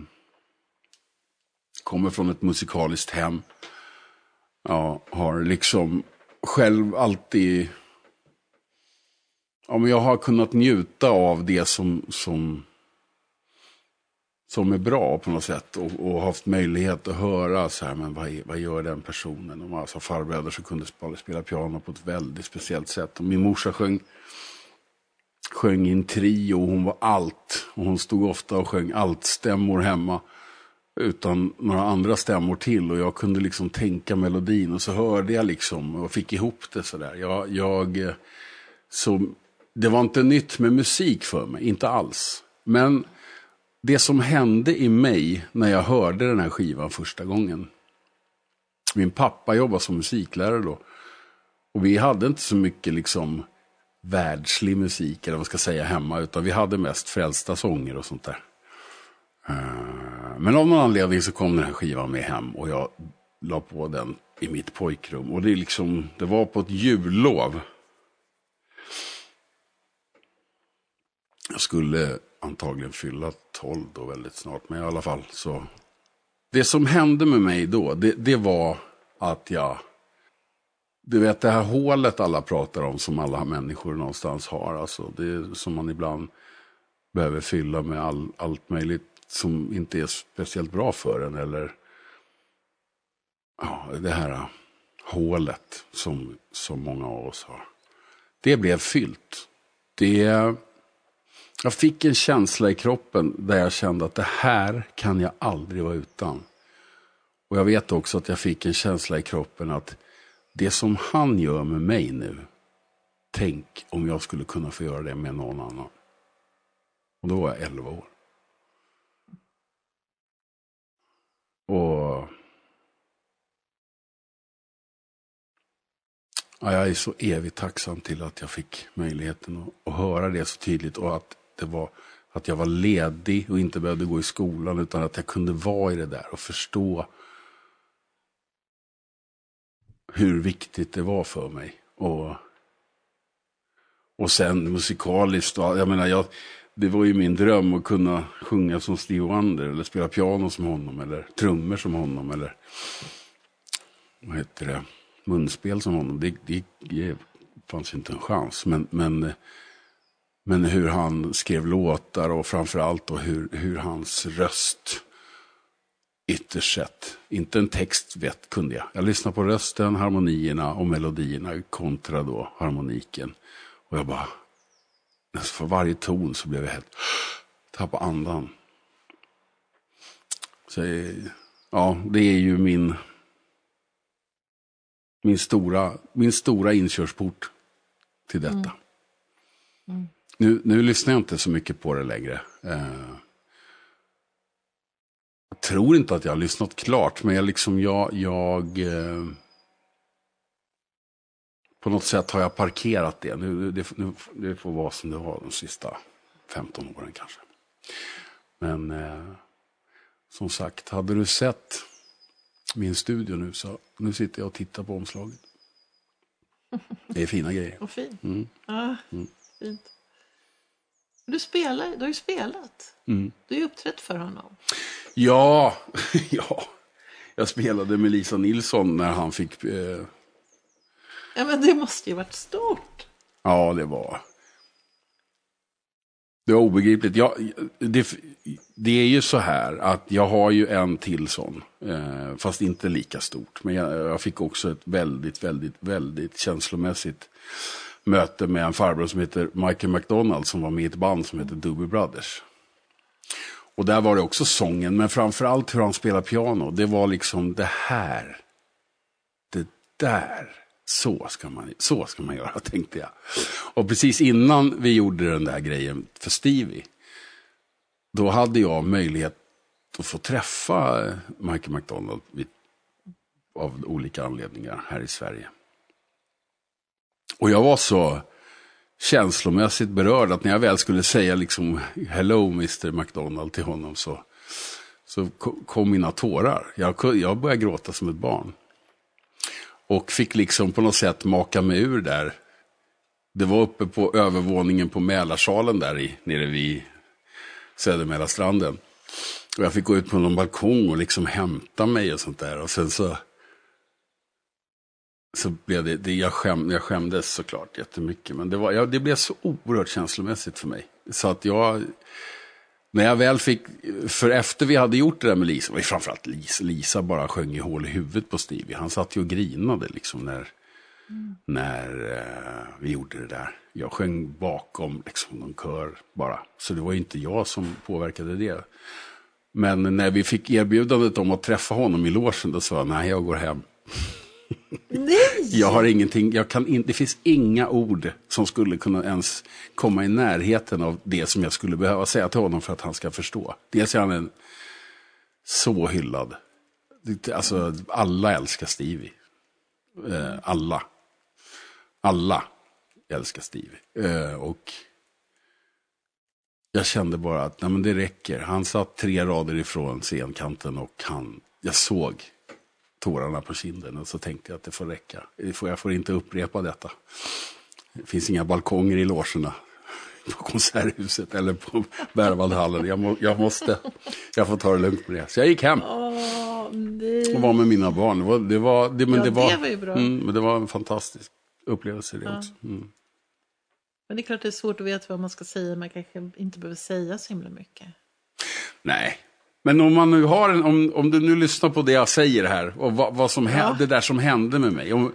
kommer från ett musikaliskt hem. Ja, har liksom själv alltid... Ja, men jag har kunnat njuta av det som, som, som är bra på något sätt. Och, och haft möjlighet att höra så här, men vad, vad gör den personen? De var alltså farbröder som kunde spela, spela piano på ett väldigt speciellt sätt. Och min morsa sjöng sjöng i en trio och hon var allt. Och hon stod ofta och sjöng altstämmor hemma. Utan några andra stämmor till. Och jag kunde liksom tänka melodin. Och så hörde jag liksom och fick ihop det sådär. Jag, jag, eh, så, det var inte nytt med musik för mig, inte alls. Men det som hände i mig när jag hörde den här skivan första gången. Min pappa jobbade som musiklärare då. Och vi hade inte så mycket liksom världslig musik, eller vad man ska säga, hemma. Utan vi hade mest frälsta sånger och sånt där. Eh, men av någon anledning så kom den här skivan med hem och jag la på den i mitt pojkrum. Och det, är liksom, det var på ett jullov. Jag skulle antagligen fylla 12 då väldigt snart, men i alla fall så. Det som hände med mig då, det, det var att jag du vet det här hålet alla pratar om som alla människor någonstans har. Alltså, det är som man ibland behöver fylla med all, allt möjligt som inte är speciellt bra för en. Eller ja, det här äh, hålet som, som många av oss har. Det blev fyllt. Det, jag fick en känsla i kroppen där jag kände att det här kan jag aldrig vara utan. Och jag vet också att jag fick en känsla i kroppen att det som han gör med mig nu, tänk om jag skulle kunna få göra det med någon annan. Och då var jag 11 år. Ja, jag är så evigt tacksam till att jag fick möjligheten att, att höra det så tydligt och att det var att jag var ledig och inte behövde gå i skolan utan att jag kunde vara i det där och förstå hur viktigt det var för mig. Och, och sen musikaliskt, jag menar, jag, det var ju min dröm att kunna sjunga som Steve Wonder eller spela piano som honom eller trummor som honom eller vad heter det, munspel som honom. Det, det, det fanns inte en chans. Men, men, men hur han skrev låtar och framförallt då hur, hur hans röst ytterst sett. Inte en text vet, kunde jag. Jag lyssnade på rösten, harmonierna och melodierna kontra då harmoniken. Och jag bara, alltså för varje ton så blev jag helt, tappade andan. Så eh, ja, det är ju min, min stora, min stora inkörsport till detta. Nu, nu lyssnar jag inte så mycket på det längre. Eh, jag tror inte att jag har lyssnat klart, men jag liksom, jag, jag eh, på något sätt har jag parkerat det. Nu, det, nu, det får vara som det var de sista 15 åren kanske. Men eh, som sagt, hade du sett min studio nu så nu sitter jag och tittar på omslaget. Det är fina grejer.
Och fin.
Mm.
Ja, fint. Du spelar, du har ju spelat.
Mm.
Du har ju uppträtt för honom.
Ja, ja. Jag spelade med Lisa Nilsson när han fick... Eh,
Ja, men det måste ju varit stort.
ja, det var... Det var obegripligt. Jag, det, det är ju så här att jag har ju en till sån. Eh, fast inte lika stort. Men jag, jag, fick också ett väldigt, väldigt, väldigt känslomässigt möte med en farbror som heter Michael McDonald. Som var med i ett band som heter Doobie Brothers. Och där var det också sången. Men framförallt hur han spelar piano. Det var liksom det här. Det där. Så ska, man, så ska man göra, tänkte jag. Och precis innan vi gjorde den där grejen för Stevie, då hade jag möjlighet att få träffa eh, Michael McDonald av olika anledningar här i Sverige. Och jag var så känslomässigt berörd att när jag väl skulle säga liksom Hello Mr McDonald till honom så, så kom mina tårar. Jag, jag började gråta som ett barn. Och fick liksom på något sätt maka mig ur där. Det var uppe på övervåningen på Mälarsalen där i, nere vid Södermälarstranden. Och jag fick gå ut på någon balkong och liksom hämta mig och sånt där. Och sen så, så blev det, det jag, skäm, jag skämdes såklart jättemycket. Men det, var, ja, det blev så oerhört känslomässigt för mig. Så att jag, när jag väl fick, för efter vi hade gjort det där med Lisa, och framförallt Lisa, Lisa bara sjöng i hål i huvudet på Stevie. Han satt ju och grinade liksom när, mm. när eh, vi gjorde det där. Jag sjöng bakom liksom någon kör bara. Så det var ju inte jag som påverkade det. Men när vi fick erbjudandet om att träffa honom i logen, då sa jag nej, jag går hem.
Nej!
Jag har ingenting, jag kan in, det finns inga ord som skulle kunna ens komma i närheten av det som jag skulle behöva säga till honom för att han ska förstå. Dels är han en så hyllad. Alltså, alla älskar Stevie. Eh, alla. Alla älskar Stevie. Eh, och jag kände bara att nej, men det räcker. Han satt tre rader ifrån scenkanten och han, jag såg tårarna på kinden. Och så tänkte jag att det får räcka. Jag får inte upprepa detta. Det finns inga balkonger i logerna på Konserthuset eller på Berwaldhallen. Jag, må, jag måste, jag får ta det lugnt med det. Så jag gick hem.
Oh,
och var med mina barn. Det var, det var, det, men
ja,
det var,
det var ju bra.
Mm, men det var en fantastisk upplevelse det ja. också. Mm.
Men det är klart det är svårt att veta vad man ska säga. Man kanske inte behöver säga så himla mycket.
Nej, men om man nu har en, om, om du nu lyssnar på det jag säger här och vad, vad som ja. hände, det där som hände med mig. Om,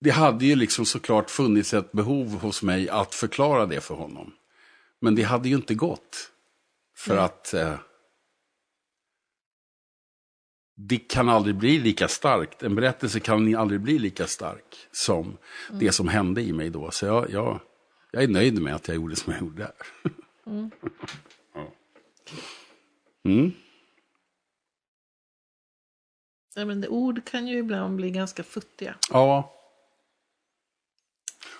det hade ju liksom såklart funnits ett behov hos mig att förklara det för honom. Men det hade ju inte gått. För mm. att eh, det kan aldrig bli lika starkt. En berättelse kan aldrig bli lika stark som mm. det som hände i mig då. Så jag, jag, jag är nöjd med att jag gjorde som jag gjorde. Mm. Mm.
Ja, men det, ord kan ju ibland bli ganska futtiga.
Ja.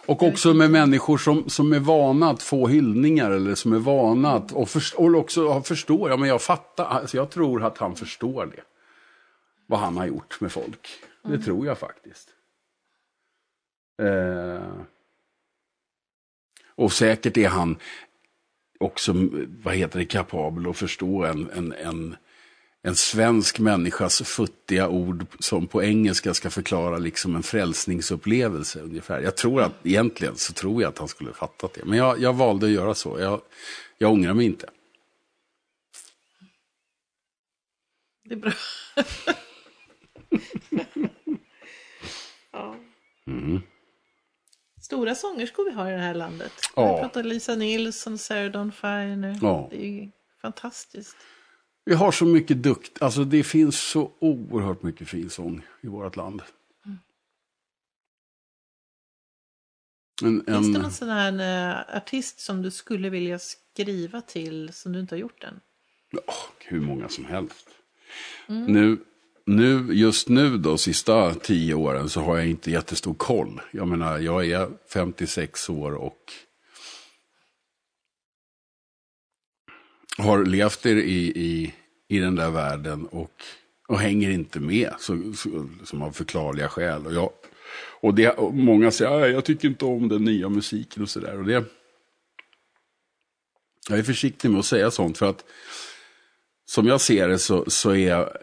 Och också med människor som, som är vana att få hyllningar eller som är vana att och, för, och också förstår. Ja, men jag fattar. Alltså, jag tror att han förstår det. Vad han har gjort med folk. Mm. Det tror jag faktiskt. Eh, och säkert är han också, vad heter det, kapabel att förstå en, en, en, en svensk människas futtiga ord som på engelska ska förklara liksom en frälsningsupplevelse ungefär. Jag tror att, egentligen så tror jag att han skulle fattat det. Men jag, jag valde att göra så. Jag, jag ångrar mig inte.
Det är bra. ja. Mm stora sångerskor vi har i det här landet. Ja. Jag pratar Lisa Nilsson, Sarah Dawn Finer. Ja. Det är ju fantastiskt.
Vi har så mycket dukt, alltså det finns så oerhört mycket fin sång i vårt land.
En, en... Finns det någon sån här uh, artist som du skulle vilja skriva till som du inte har gjort än?
Oh, hur många som helst. Mm. Nu nu, just nu då, sista tio åren, så har jag inte jättestor koll. Jag menar, jag är 56 år och har levt i, i, i den där världen och, och hänger inte med, så, så, som av förklarliga skäl. Och, jag, och, det, och många säger, att jag tycker inte om den nya musiken och sådär. Och det, jag är försiktig med att säga sånt, för att som jag ser det så, så är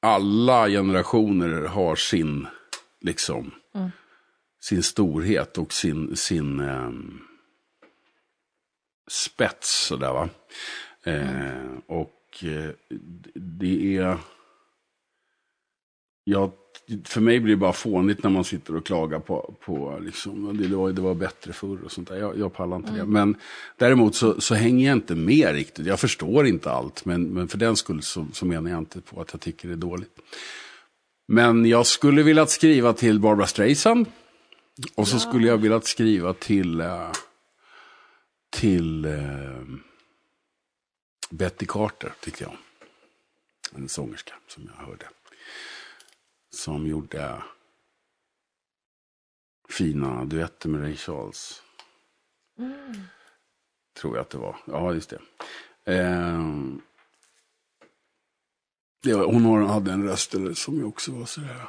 alla generationer har sin, liksom, mm. sin storhet och sin, sin eh, spets. Sådär, va? Eh, mm. Och eh, det är jag, för mig blir det bara fånigt när man sitter och klagar på, på liksom, det, var, det var bättre förr och sånt där. Jag, jag pallar inte det. Men däremot så, så hänger jag inte med riktigt. Jag förstår inte allt. Men, men för den skull så, så menar jag inte på att jag tycker det är dåligt. Men jag skulle vilja skriva till Barbara Streisand. Och så skulle jag vilja skriva till, eh, till eh, Betty Carter, tyckte jag. En sångerska som jag hörde. Som gjorde fina duetter med Ray Charles. Tror jag att det var. Ja, just det. Ehm, det var, hon hade en röst som också var sådär.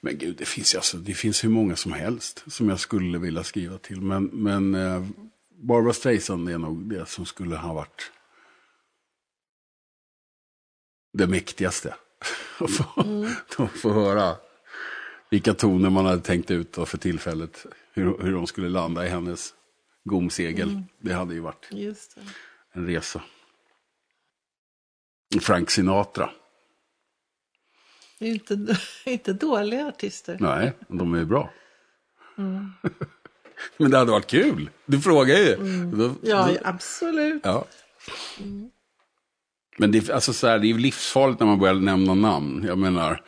Men gud, det finns, alltså, det finns hur många som helst som jag skulle vilja skriva till. Men, men eh, Barbara Streisand är nog det som skulle ha varit det mäktigaste. Att få, att få höra vilka toner man hade tänkt ut då för tillfället. Hur, hur de skulle landa i hennes gomsegel. Det hade ju varit en resa. Frank Sinatra.
Inte, inte dåliga artister.
Nej, de är bra. Men det hade varit kul. Du frågar ju. Då-
Ja, absolut.
ja. Men det, är- alltså, så här, det är livsfarligt när man börjar nämna namn. Jag menar,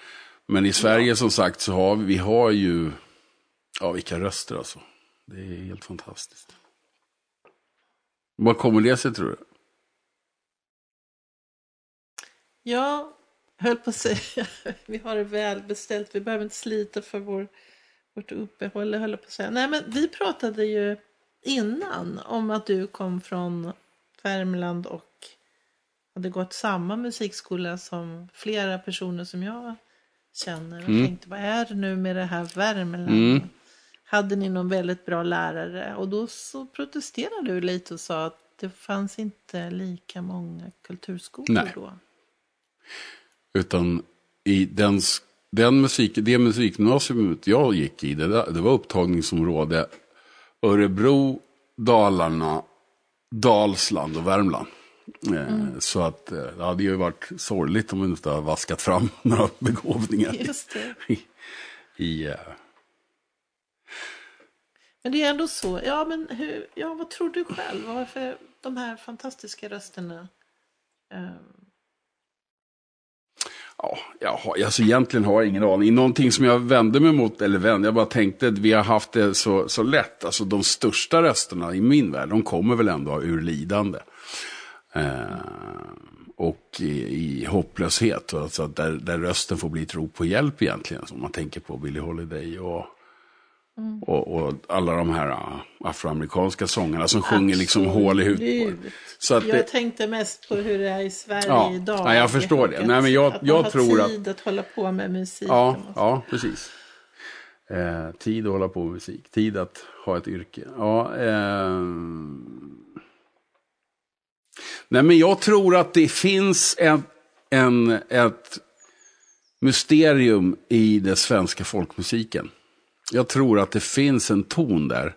men i Sverige som sagt så har vi, vi har ju, ja vilka röster alltså. Det är helt fantastiskt. Vad kommer det sig tror du?
Ja, höll på att säga, vi har det väl beställt, vi behöver inte slita för vår, vårt uppehåll. Höll på att säga. Nej, men vi pratade ju innan om att du kom från Värmland och hade gått samma musikskola som flera personer som jag känner. Och tänkte, vad är det nu med det här Värmland? Hade ni någon väldigt bra lärare? Och då så protesterade du lite och sa att det fanns inte lika många kulturskolor
Nej.
då.
Utan i den, den musik, det musikgymnasiet jag gick i, det, där- det var upptagningsområde Örebro, Dalarna, Dalsland och Värmland. Eh, Så att eh, det hade ju varit sorgligt om vi inte hade vaskat fram några begåvningar
Just det.
i, i eh,
Men det är ändå så. Ja, men hur, ja, vad tror du själv? Varför de här fantastiska rösterna? Eh,
Ja, jag har, alltså egentligen har jag ingen aning. Någonting som jag vände mig mot, eller vände, jag bara tänkte att vi har haft det så, så lätt. Alltså de största rösterna i min värld, de kommer väl ändå ur lidande. Eh, och i, i hopplöshet, alltså där, där rösten får bli ett rop på hjälp egentligen. Som man tänker på Billie Holiday och, och, och alla de här uh, afroamerikanska sångarna som sjunger liksom hål i huvudet. Så att
jag
det,
tänkte mest på hur det är i Sverige
Ja,
idag.
ja, jag förstår det. Nej, men jag-
att
jag
man har
tror att-
tid att hålla på med musik.
Ja, ja precis. Eh, tid att hålla på med musik, tid att ha ett yrke. Ja, ehm. Nej, men jag tror att det finns en, en, ett mysterium i den svenska folkmusiken. Jag tror att det finns en ton där.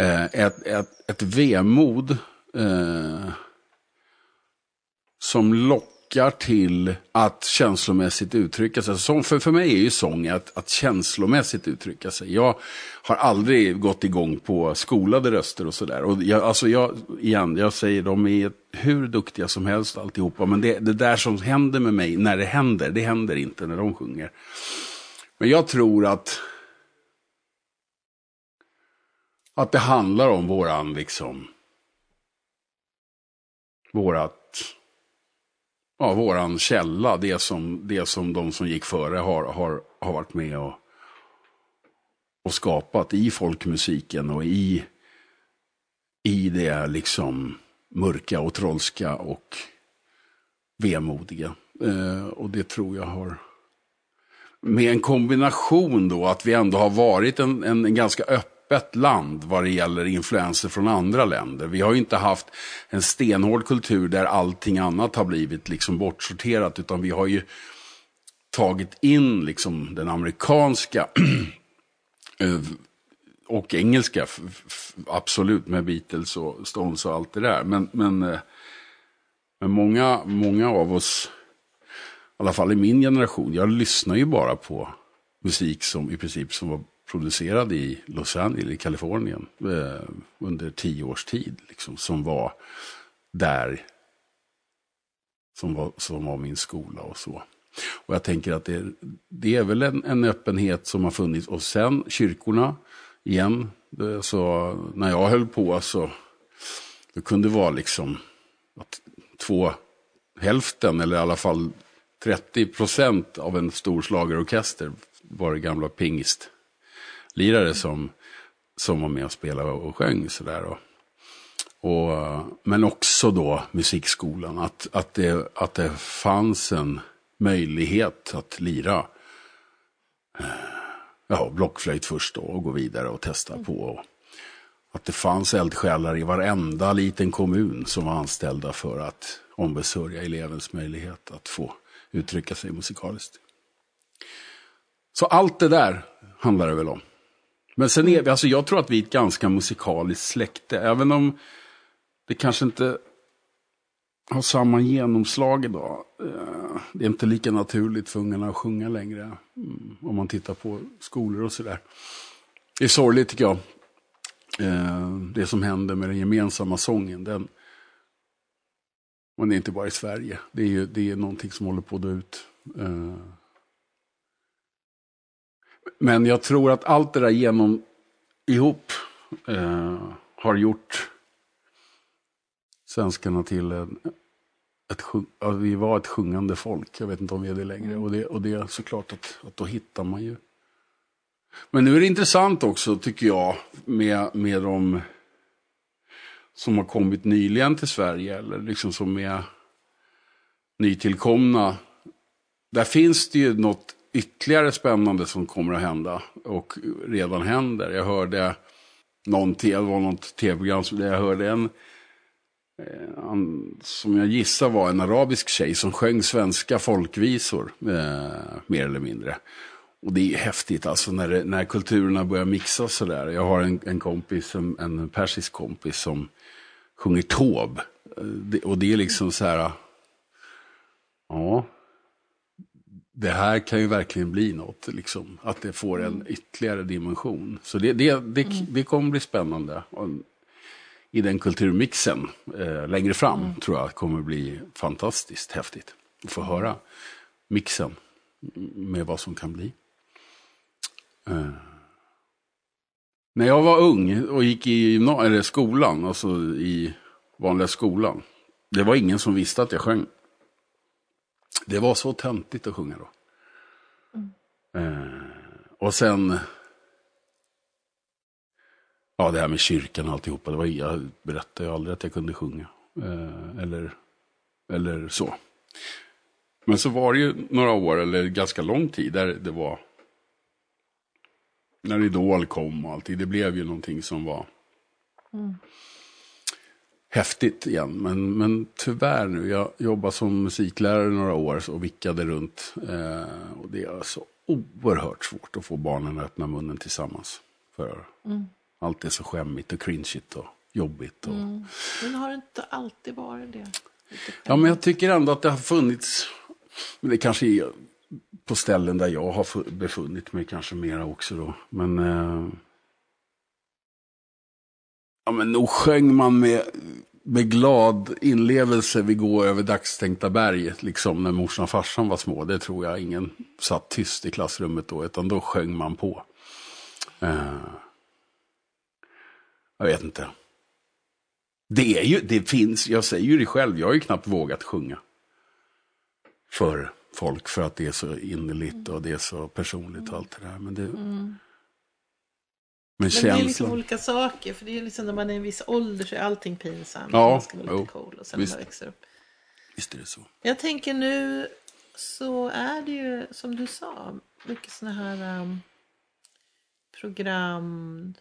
Eh, ett, ett, ett vemod eh, som lockar till att känslomässigt uttrycka sig. Sång, för, för mig är ju sång att, att känslomässigt uttrycka sig. Jag har aldrig gått igång på skolade röster och sådär. Och jag, alltså jag, igen, jag säger de är hur duktiga som helst alltihopa. Men det, det där som händer med mig när det händer, det händer inte när de sjunger. Men jag tror att att det handlar om våran liksom vårat ja, våran källa, det som, det som de som gick före har, har, har varit med och, och skapat i folkmusiken och i, i det liksom mörka och trollska och vemodiga. Eh, och det tror jag har med en kombination då att vi ändå har varit en, en, en ganska öppet land vad det gäller influenser från andra länder. Vi har ju inte haft en stenhård kultur där allting annat har blivit liksom bortsorterat utan vi har ju tagit in liksom den amerikanska eh, och engelska, absolut, med Beatles och Stones och allt det där. Men, men, eh, men många, många av oss, i alla fall i min generation, jag lyssnar ju bara på musik som i princip som var producerad i Los Angeles, i Kalifornien, eh, under tio års tid. Liksom, som var där, som var, som var min skola och så. Och jag tänker att det, det är väl en, en öppenhet som har funnits. Och sen kyrkorna, igen, det, så när jag höll på så, det kunde vara liksom att två, hälften eller i alla fall 30 procent av en stor slagerorkester var det gamla lirare som, som var med och spelade och sjöng sådär. Och, och, men också då musikskolan, att, att, det, att det fanns en möjlighet att lira eh, ja, blockflöjt först då och gå vidare och testa på. Och att det fanns eldsjälar i varenda liten kommun som var anställda för att ombesörja elevens möjlighet att få uttrycka sig musikaliskt. Så allt det där handlar det väl om. Men sen är vi, alltså jag tror att vi är ett ganska musikaliskt släkte, även om det kanske inte har samma genomslag idag. Eh, det är inte lika naturligt för ungarna att sjunga längre. Mm, om man tittar på skolor och sådär. Det är sorgligt tycker jag. Eh, det som händer med den gemensamma sången. Den, men det är inte bara i Sverige. Det är ju det är någonting som håller på att dö ut. Eh, men jag tror att allt det där genom ihop eh, har gjort svenskarna till en, ett, ja, vi var ett sjungande folk. Jag vet inte om vi är det längre. Och det, och det är såklart att, att då hittar man ju. Men nu är det intressant också tycker jag med, med de som har kommit nyligen till Sverige eller liksom som är nytillkomna. Där finns det ju något ytterligare spännande som kommer att hända och redan händer. Jag hörde någon, det var något tv-program där jag hörde en eh, han, som jag gissar var en arabisk tjej som sjöng svenska folkvisor, eh, mer eller mindre. Och det är häftigt alltså när, det, när kulturerna börjar mixas sådär. Jag har en, en kompis, en, en persisk kompis som sjunger tob. Eh, och det är liksom så här, ja, det här kan ju verkligen bli något, liksom. Att det får en ytterligare dimension. Så det, det, det, det kommer bli spännande. I den kulturmixen eh, längre fram tror jag kommer bli fantastiskt häftigt. Att få höra mixen med vad som kan bli. Eh. När jag var ung och gick i eller skolan, alltså i vanliga skolan. Det var ingen som visste att jag sjöng. Det var så töntigt att sjunga då. Eh, och sen, ja det här med kyrkan och alltihopa, det var, jag berättade ju aldrig att jag kunde sjunga. Eh, eller, eller så. Men så var det ju några år, eller ganska lång tid, där det var, när Idol kom och allting, det blev ju någonting som var häftigt igen. Men, men tyvärr nu, jag jobbade som musiklärare några år och vickade runt. Eh, och det är så oerhört svårt att få barnen att öppna munnen tillsammans. För allt är så skämmigt och cringeigt och jobbigt. Och...
Men har det inte alltid varit det?
Ja, men jag tycker ändå att det har funnits, men det kanske är på ställen där jag har fu- befunnit mig kanske mera också då. Men, eh, ja men nog sjöng man med, med glad inlevelse vi går över dagstänkta berg, liksom när morsan och farsan var små. Det tror jag ingen satt tyst i klassrummet då, utan då sjöng man på. Uh, jag vet inte. Det är ju, det finns, jag säger ju det själv, jag har ju knappt vågat sjunga. För folk, för att det är så innerligt och det är så personligt och allt det där. Men det... Mm. Men
Men det är liksom olika saker. För det är liksom när man är i en viss ålder så är allting pinsamt.
Ja,
man ska vara lite
jo,
cool och sen
visst.
växer upp.
Visst är det så.
Jag tänker nu så är det ju som du sa. Mycket sådana här um, program,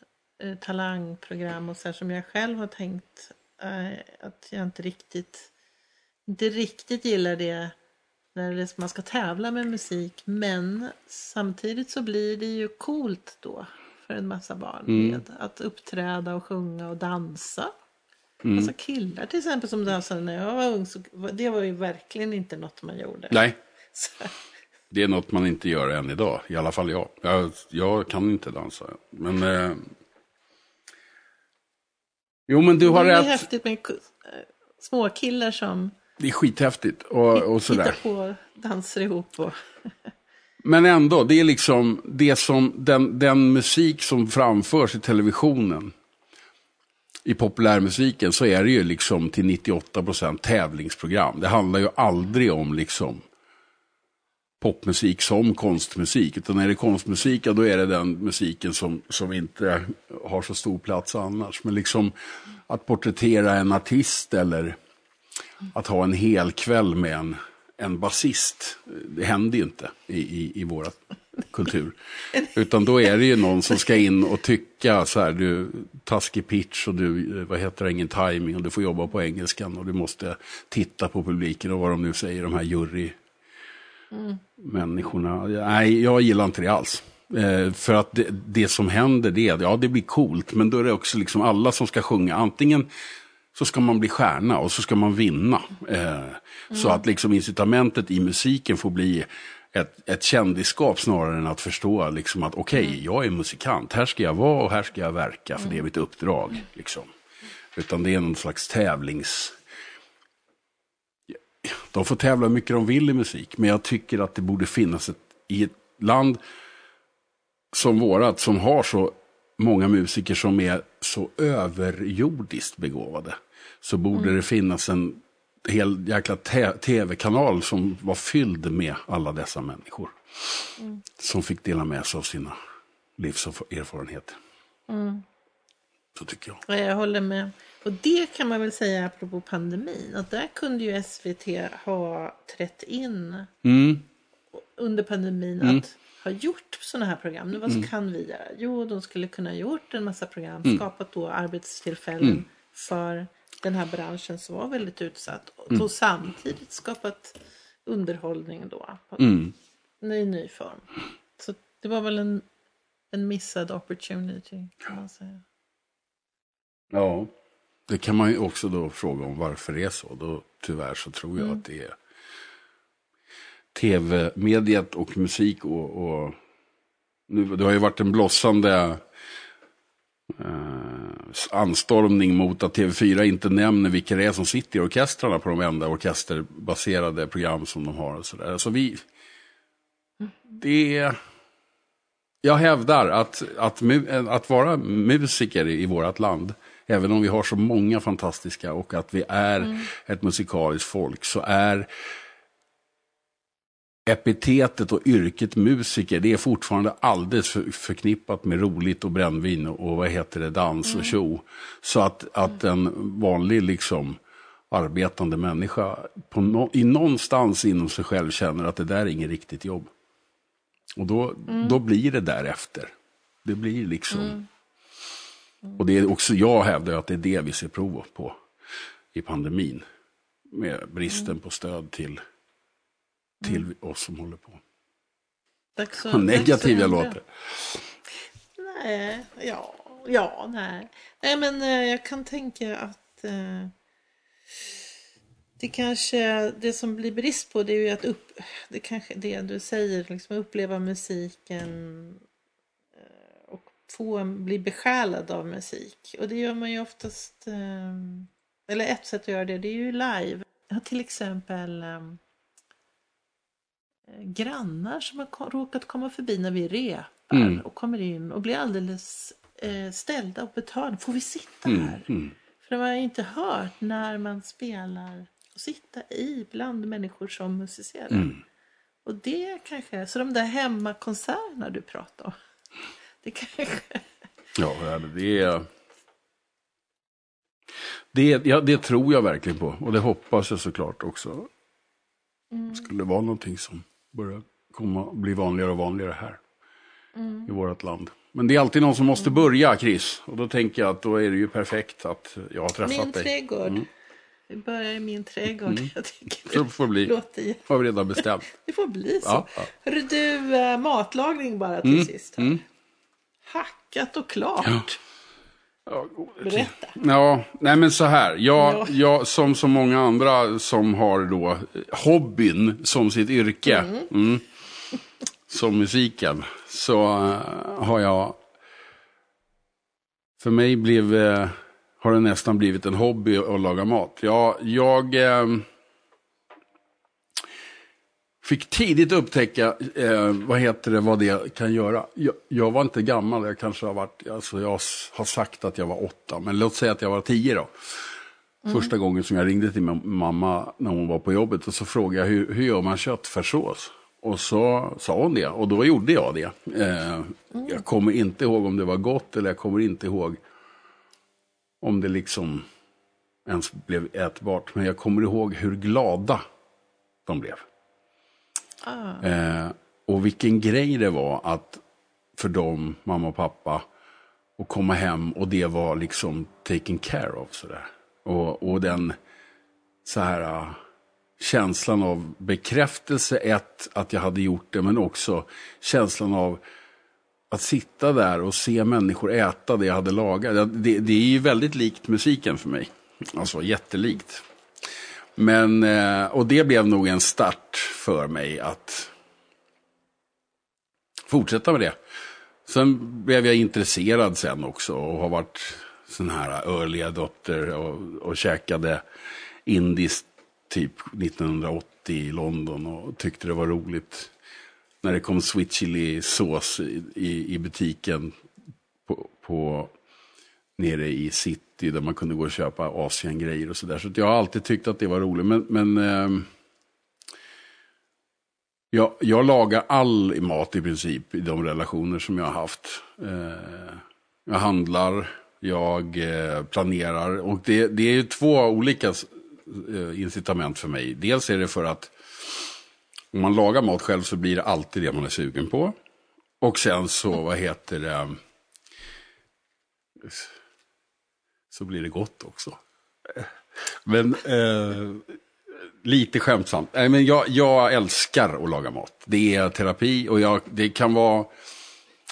eh, talangprogram och så här som jag själv har tänkt eh, att jag inte riktigt, inte riktigt gillar det när det, man ska tävla med musik. Men samtidigt så blir det ju coolt då. För en massa barn
Mm.
med att uppträda och sjunga och dansa.
Mm.
Alltså killar till exempel som dansade när jag var ung, så, det var ju verkligen inte något man gjorde.
Nej,
Så,
det är något man inte gör än idag. I alla fall jag. Jag, jag kan inte dansa. Men... Eh... Jo, men du har
det är
rätt.
häftigt med ku- eh, små killar som
Det är skithäftigt. Och, och sådär.
hittar på danser ihop. Och,
Men ändå, det är liksom det som, den, den musik som framförs i televisionen. I populärmusiken så är det ju liksom till 98% tävlingsprogram. Det handlar ju aldrig om liksom popmusik som konstmusik. Utan är det konstmusik, ja, då är det den musiken som, som inte har så stor plats annars. Men liksom att porträttera en artist eller att ha en hel kväll med en, en basist. Det händer ju inte i, i, i vår kultur. Utan då är det ju någon som ska in och tycka så här, du, taskig pitch och du, eh, vad heter det, ingen timing och du får jobba på engelskan och du måste titta på publiken och vad de nu säger, de här jury människorna. Nej, jag gillar inte det alls. Eh, för att det, det som händer det, är- ja det blir coolt, men då är det också liksom alla som ska sjunga. Antingen så ska man bli stjärna och så ska man vinna. Eh, Så att liksom incitamentet i musiken får bli ett, ett kändisskap snarare än att förstå liksom att okej, jag är musikant, här ska jag vara och här ska jag verka för det är mitt uppdrag. Liksom. Utan det är någon slags tävlings de får tävla hur mycket de vill i musik, men jag tycker att det borde finnas ett, i ett land som vårat, som har så många musiker som är så överjordiskt begåvade, så borde det finnas en hel jäkla tv-kanal som var fylld med alla dessa människor. Som fick dela med sig av sina livserfarenheter. Så tycker jag.
och jag håller med. Och det kan man väl säga apropå pandemin. Att där kunde ju SVT ha trätt in
Mm.
under pandemin att ha gjort sådana här program. Nu, vad
Mm.
kan vi göra? Jo, de skulle kunna ha gjort en massa program,
Mm.
skapat då arbetstillfällen för den här branschen som var väldigt utsatt. Och
Mm.
samtidigt skapat underhållning då
Mm.
i ny form. Så det var väl en, en missad opportunity kan man säga.
Ja, det kan man ju också då fråga om varför det är så. Då, tyvärr så tror jag att det är tv-mediet och musik och, och nu, det har ju varit en blossande eh, anstormning mot att TV4 inte nämner vilka det är som sitter i orkestrarna på de enda orkesterbaserade program som de har. Och så där. Så vi, det är, jag hävdar att, att, mu- att vara musiker i vårt land, även om vi har så många fantastiska och att vi är ett musikaliskt folk, så är epitetet och yrket musiker, det är fortfarande alldeles för, förknippat med roligt och brännvin och, och vad heter det, dans och tjo. Så att, att en vanlig liksom arbetande människa på nå- i någonstans inom sig själv känner att det där är inget riktigt jobb. Och då, då blir det därefter. Det blir liksom... Och det är också, jag hävdar att det är det vi ser prov på i pandemin. Med bristen på stöd till, till oss som håller på.
Dags att-
Vad negativ jag låter.
Nej, ja, ja, nej. Nej, men eh, jag kan tänka att eh, det kanske, det som blir brist på det är ju att upp, det kanske det du säger, liksom uppleva musiken eh, och få en, bli besjälad av musik. Och det gör man ju oftast, eh, eller ett sätt att göra det, det är ju live. Jag har till exempel eh, grannar som har råkat komma förbi när vi repar
Mm.
och kommer in och blir alldeles eh, ställda och betalda. Får vi sitta
Mm,
här?
mm.
För de har inte hört när man spelar och sitta i bland människor som musicerar.
Mm.
Och det kanske, så de där hemmakonserterna du pratar om. Det kanske,
Ja, det är... Det, ja, det tror jag verkligen på. Och det hoppas jag såklart också. Skulle vara någonting som börjar komma, bli vanligare och vanligare här. I vårt land. Men det är alltid någon som måste börja, Chris. Och då tänker jag att då är det ju perfekt att jag har träffat
min
dig.
trädgård. Vi börjar i min trädgård. Jag tycker
Så det får bli.
låter
Har vi redan bestämt.
Det får bli så.
Ja, ja.
Hörru du, eh, matlagning bara till sist. Här.
mm.
Hackat och klart.
Ja.
Berätta.
Ja, nej men så här. Jag,
Ja.
jag, som så många andra som har då eh, hobbyn som sitt yrke, mm, som musiken, så eh, har jag, för mig blev, eh, har det nästan blivit en hobby att laga mat. Jag, jag fick tidigt upptäcka, eh, vad heter det, vad det kan göra. Jag, jag var inte gammal, jag kanske har varit, alltså jag har sagt att jag var åtta, men låt säga att jag var tio då. Första gången som jag ringde till min mamma när hon var på jobbet och så frågade jag hur, hur gör man köttfärssås? Och så sa hon det och då gjorde jag det. Eh, Jag kommer inte ihåg om det var gott eller jag kommer inte ihåg om det liksom ens blev ätbart. Men jag kommer ihåg hur glada de blev. Ah. Eh, och vilken grej det var att för dem, mamma och pappa, att komma hem och det var liksom taken care of sådär. Och, och den så här ah, känslan av bekräftelse, ett, att jag hade gjort det, men också känslan av att sitta där och se människor äta det jag hade lagat. Det, det är ju väldigt likt musiken för mig. Alltså jättelikt. Men, eh, och det blev nog en start för mig att fortsätta med det. Sen blev jag intresserad sen också och har varit sån här early adopter och, och käkade indiskt typ 1980 i London och tyckte det var roligt. När det kom sweet chili sås i, i, i butiken på, på nere i city där man kunde gå och köpa Asien-grejer och sådär. Så jag har alltid tyckt att det var roligt. Men, men eh, jag, jag lagar all mat i princip i de relationer som jag har haft. Eh, jag handlar, jag eh, planerar och det, det är ju två olika eh, incitament för mig. Dels är det för att om man lagar mat själv så blir det alltid det man är sugen på. Och sen så, vad heter det, så blir det gott också. Men eh, lite skämtsamt. Nej, men jag, jag älskar att laga mat. Det är terapi och jag, det kan vara,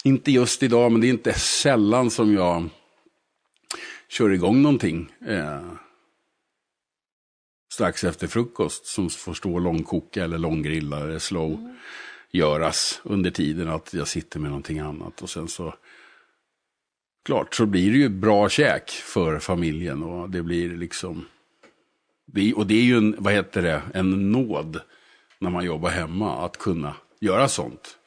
inte just idag, men det är inte sällan som jag kör igång någonting. Eh, strax efter frukost som får stå och långkoka eller långgrilla eller slow göras under tiden att jag sitter med någonting annat. Och sen så, klart, så blir det ju bra käk för familjen och det blir liksom, det och det är ju en, vad heter det, en nåd när man jobbar hemma att kunna göra sånt.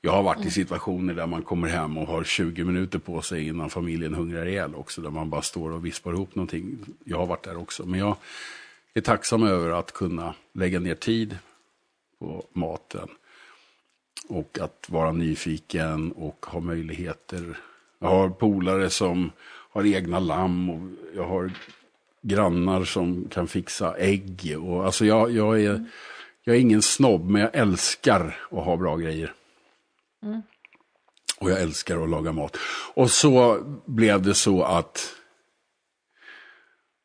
Jag har varit i situationer där man kommer hem och har 20 minuter på sig innan familjen hungrar ihjäl också. Där man bara står och vispar ihop någonting. Jag har varit där också. Men jag är tacksam över att kunna lägga ner tid på maten. Och att vara nyfiken och ha möjligheter. Jag har polare som har egna lamm och jag har grannar som kan fixa ägg. Och, alltså jag, jag, är, jag är ingen snobb, men jag älskar att ha bra grejer. Och jag älskar att laga mat. Och så blev det så att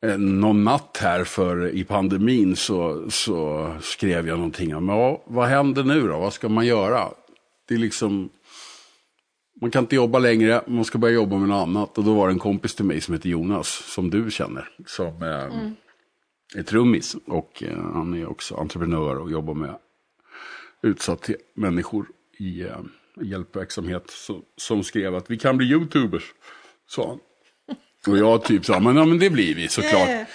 eh, någon natt här för i pandemin så, så skrev jag någonting om, ja, vad händer nu då? Vad ska man göra? Det är liksom, man kan inte jobba längre, man ska börja jobba med något annat. Och då var det en kompis till mig som heter Jonas, som du känner, som eh, är trummis. Och eh, han är också entreprenör och jobbar med utsatta människor i eh, hjälpverksamhet. Så, som skrev att vi kan bli YouTubers, sa han. Och jag typ sa, men, ja, men det blir vi såklart.
Yeah.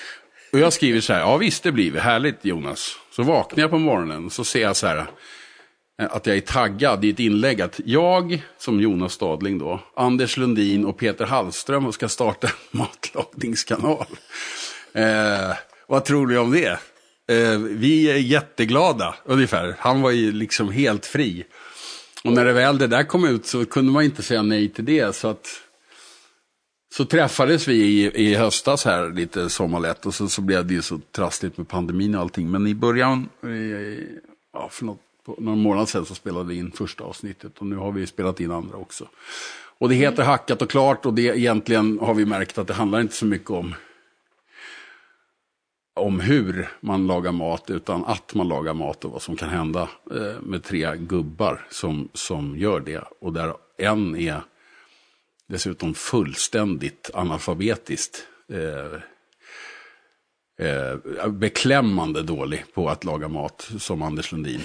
Och jag skriver så här, ja visst det blir vi, härligt Jonas. Så vaknar jag på morgonen så ser jag så här, Eh, att jag är taggad i ett inlägg att jag, som Jonas Stadling då, Anders Lundin och Peter Hallström ska starta en matlagningskanal. Eh, vad tror du om det? Eh, vi är jätteglada, ungefär. Han var ju liksom helt fri. Och när det väl det där kom ut så kunde man inte säga nej till det. Så att så träffades vi i, i höstas här lite sommarlätt och så, så blev det ju så trassligt med pandemin och allting. Men i början, eh, ja, för något, på någon månad sedan så spelade vi in första avsnittet och nu har vi spelat in andra också. Och det heter Hackat och klart och det egentligen har vi märkt att det handlar inte så mycket om om hur man lagar mat utan att man lagar mat och vad som kan hända eh, med tre gubbar som, som gör det. Och där en är dessutom fullständigt analfabetiskt. Eh, eh, beklämmande dålig på att laga mat som Anders Lundin.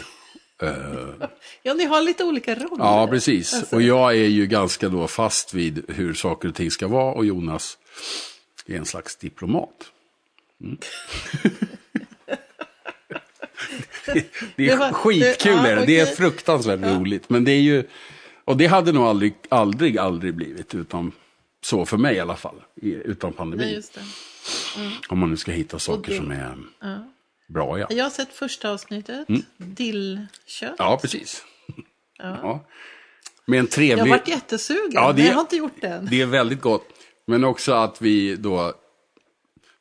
Ja, ni har lite olika roller.
ja, precis.
Alltså,
Och jag är ju ganska då fast vid hur saker och ting ska vara och Jonas är en slags diplomat. Mm. det, det
Det
är
var-
skitkul,
det- ja,
är det. det är fruktansvärt roligt. Men det är ju, och det hade nog aldrig, aldrig, aldrig blivit utan så för mig i alla fall, utan pandemin.
Nej, det.
Om man nu ska hitta saker som är bra, ja.
Jag har sett första avsnittet.
Mm.
Dillkött.
Ja, precis. Ja. Med en
Jag
trevlig...
har varit jättesugen,
Ja, det-
men jag har inte gjort det än.
Det är väldigt gott. Men också att vi då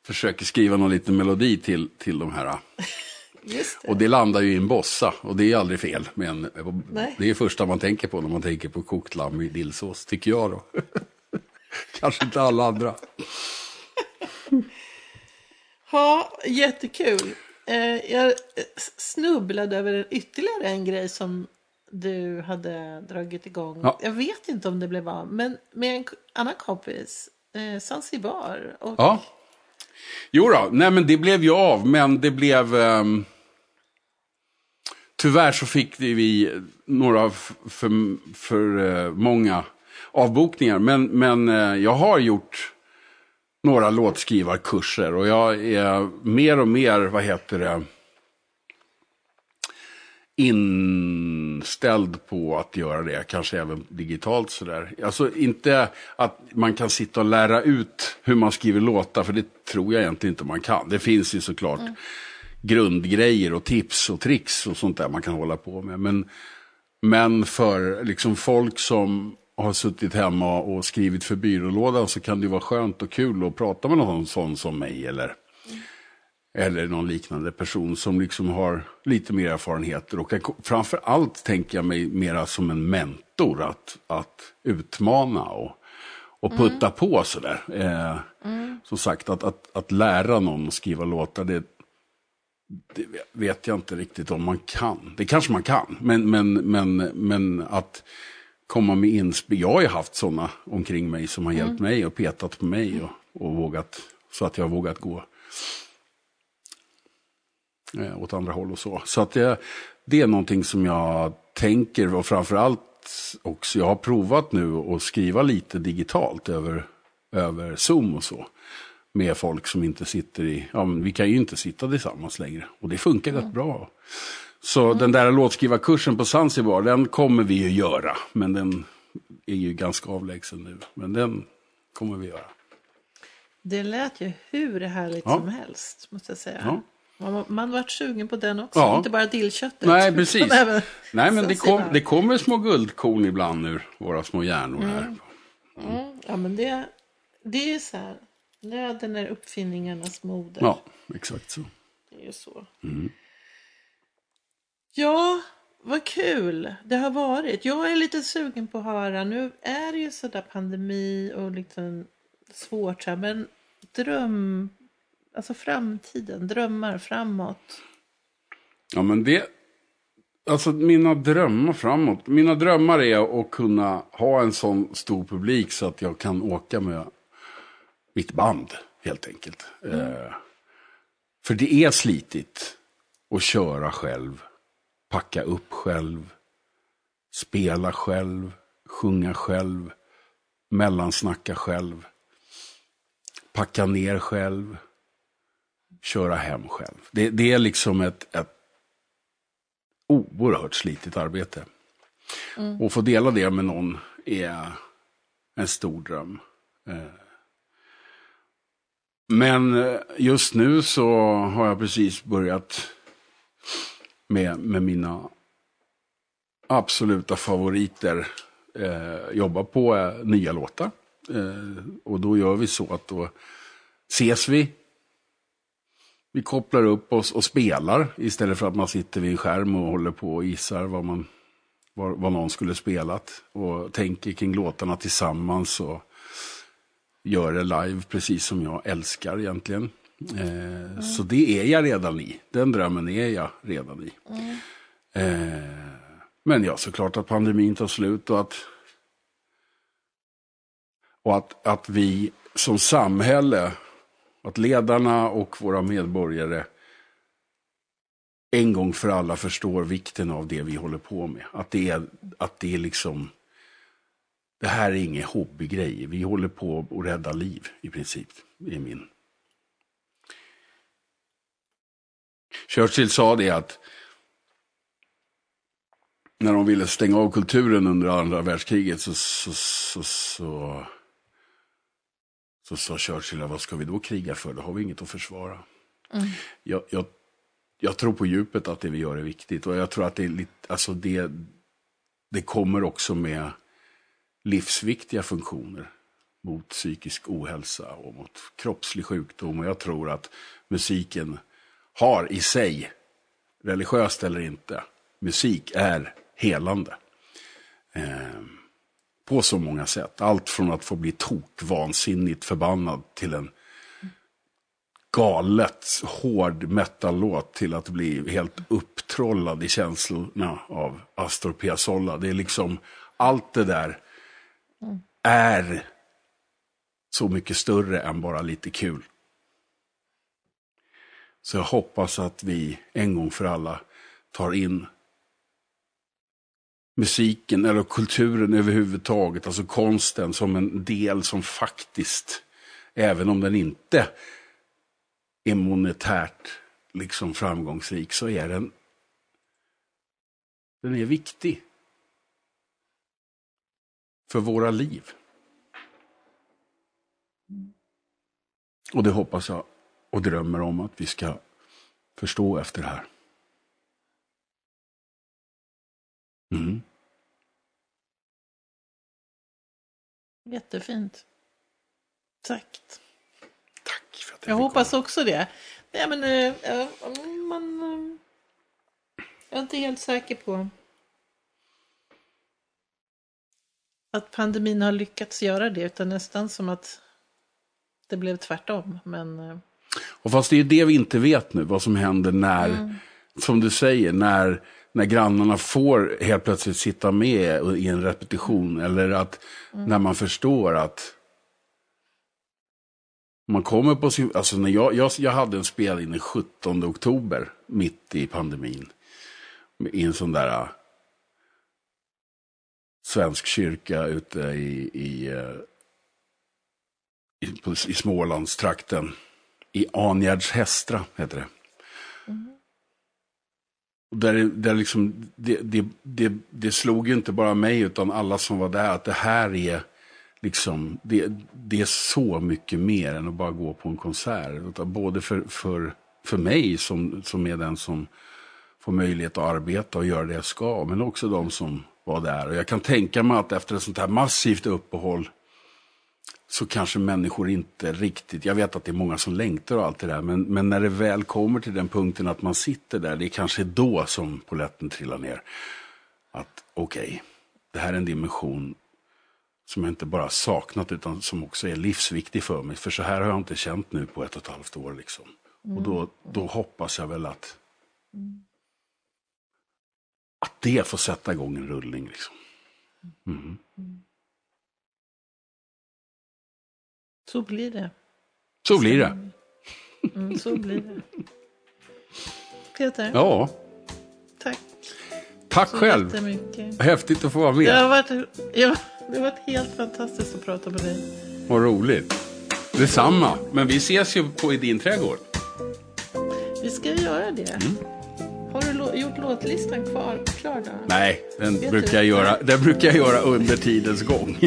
försöker skriva någon liten melodi till, till de här.
Det.
Och det landar ju i en bossa. Och det är aldrig fel. Men
Nej.
det är första man tänker på när man tänker på kokt lamm i dillsås, tycker jag då. Kanske inte alla andra.
Ja, jättekul. Eh, jag snubblade över ytterligare en grej som du hade dragit igång.
Ja.
Jag vet inte om det blev av, men med en annan kompis, eh, Zanzibar. Och,
Ja. Jo då, nej men det blev ju av, men det blev... ehm, tyvärr så fick vi några för, för eh, många avbokningar. Men, men eh, jag har gjort några låtskrivarkurser och jag är mer och mer, vad heter det, inställd på att göra det, kanske även digitalt sådär. Alltså inte att man kan sitta och lära ut hur man skriver låtar, för det tror jag egentligen inte man kan. Det finns ju såklart grundgrejer och tips och tricks och sånt där man kan hålla på med. Men, men för liksom folk som har suttit hemma och skrivit för byrålådan så kan det vara skönt och kul att prata med någon sån som mig eller eller någon liknande person som liksom har lite mer erfarenheter. Och jag- framför allt tänker jag mig mera som en mentor. Att, att utmana och, och putta på sådär. Eh, Som sagt, att, att, att lära någon att skriva låtar, det, det vet jag inte riktigt om man kan. Det kanske man kan, men, men, men, men att komma med inspel. Jag har ju haft sådana omkring mig som har hjälpt mig och petat på mig och, och vågat, så att jag har vågat gå eh, åt andra håll och så. Så att det, det är någonting som jag tänker och framförallt också, jag har provat nu att skriva lite digitalt över, över Zoom och så. Med folk som inte sitter i, ja men vi kan ju inte sitta tillsammans längre. Och det funkar rätt bra. Så den där låtskrivarkursen på Zanzibar, den kommer vi ju göra. Men den är ju ganska avlägsen nu. Men den kommer vi göra.
Det lät ju hur härligt
Ja.
som helst, måste jag säga.
Ja.
Man, man vart sugen på den också,
Ja.
inte bara dillköttet.
Nej, precis.
även
Nej, men det, kom, det kommer små guldkorn ibland ur våra små hjärnor här.
Mm, ja, men det, det är så här. Nöden är uppfinningarnas moder.
Ja, exakt så.
Det är ju så.
Mm.
Ja, vad kul det har varit. Jag är lite sugen på att höra. Nu är det ju sådär pandemi och liksom svårt så här, men dröm, alltså framtiden, drömmar framåt.
Ja, men det... Alltså mina drömmar framåt. Mina drömmar är att kunna ha en sån stor publik så att jag kan åka med mitt band, helt enkelt. Eh, för det är slitigt att köra själv, packa upp själv, spela själv, sjunga själv, mellansnacka själv, packa ner själv, köra hem själv. Det, det är liksom ett, ett oerhört slitigt arbete. Och få dela det med någon är en stor dröm. Eh, Men eh, just nu så har jag precis börjat med, med mina absoluta favoriter eh, jobba på eh, nya låtar. Eh, och då gör vi så att då ses vi vi kopplar upp oss och spelar istället för att man sitter vid en skärm och håller på och gissar vad, man, vad, vad någon skulle spelat. Och tänker kring låtarna tillsammans och gör det live precis som jag älskar egentligen. Eh, så det är jag redan i. Den drömmen är jag redan i. Eh, men ja, såklart att pandemin tar slut och att Och att, att vi som samhälle, att ledarna och våra medborgare en gång för alla förstår vikten av det vi håller på med. Att det är, att det är liksom, det här är ingen hobbygrej. Vi håller på att rädda liv i princip, i min. Churchill sa det att när de ville stänga av kulturen under andra världskriget så, så, så, så, så sa Churchill, vad ska vi då kriga för? Då har vi inget att försvara. Mm. Jag, jag, jag tror på djupet att det vi gör är viktigt. Och jag tror att det, är lite, alltså det, det kommer också med livsviktiga funktioner mot psykisk ohälsa och mot kroppslig sjukdom. Och jag tror att musiken har i sig, religiöst eller inte, musik är helande. Eh, på så många sätt. Allt från att få bli tok vansinnigt förbannad till en galet hård metallåt till att bli helt upptrollad i känslorna av Astor Piazzolla. Det är liksom, allt det där är så mycket större än bara lite kul. Så jag hoppas att vi en gång för alla tar in musiken eller kulturen överhuvudtaget, alltså konsten som en del som faktiskt, även om den inte är monetärt liksom framgångsrik, så är den, den är viktig. För våra liv. Och det hoppas jag och drömmer om att vi ska förstå efter det här. Mm.
Jättefint. Tack.
Tack för att
jag hoppas också det. Nej, men, äh, man, äh, jag är inte helt säker på att pandemin har lyckats göra det, utan nästan som att det blev tvärtom. Men.
Och fast det är det vi inte vet nu, vad som händer när, mm. som du säger, när när grannarna får helt plötsligt sitta med i en repetition. Eller att mm. när man förstår att man kommer på sin, alltså när jag, jag, jag hade en spelning den 17 oktober, mitt i pandemin. I en sån där uh, svensk kyrka ute i, i, uh, i, i Smålandstrakten. I Angärds Hästra heter det. Mm. Där, där liksom, det, det, det, det slog ju inte bara mig utan alla som var där att det här är liksom, det, det är så mycket mer än att bara gå på en konsert. Både för, för, för mig som, som är den som får möjlighet att arbeta och göra det jag ska, men också de som var där. Och jag kan tänka mig att efter ett sånt här massivt uppehåll så kanske människor inte riktigt, jag vet att det är många som längtar och allt det där, men, men när det väl kommer till den punkten att man sitter där, det är kanske då som poletten trillar ner. Att okej, okay, det här är en dimension som jag inte bara saknat utan som också är livsviktig för mig. För så här har jag inte känt nu på ett och ett halvt år. Liksom. Mm. Och då, då hoppas jag väl att, mm. att det får sätta igång en rullning. Liksom. Mm.
Så blir det.
Så blir det.
Mm, så blir det. Peter.
Ja.
Tack.
Tack så själv. Häftigt att få vara med.
Det har, varit, ja, det har varit helt fantastiskt att prata med dig.
Vad roligt. Detsamma. Men vi ses ju på i din trädgård.
Vi ska göra det. Mm. Gjort låtlistan kvar, klar då?
Nej, den brukar, jag göra, den brukar jag göra under tidens gång.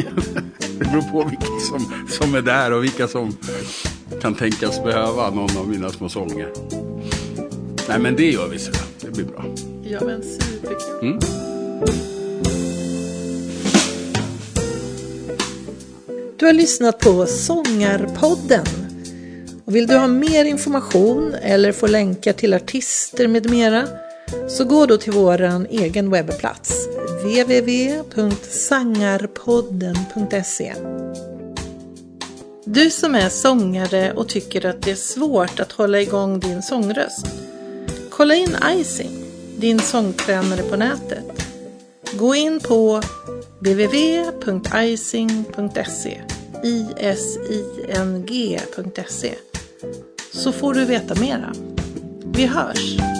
det beror på vilka som, som är där och vilka som kan tänkas behöva någon av mina små sånger. Nej, men det gör vi så. Det blir bra.
Ja, men superkul. Mm. Du har lyssnat på Sångarpodden och vill du ha mer information eller få länkar till artister med mera så gå då till vår egen webbplats www.sangarpodden.se Du som är sångare och tycker att det är svårt att hålla igång din sångröst. Kolla in Icing, din sångtränare på nätet. Gå in på www.icing.se ising.se så får du veta mera. Vi hörs!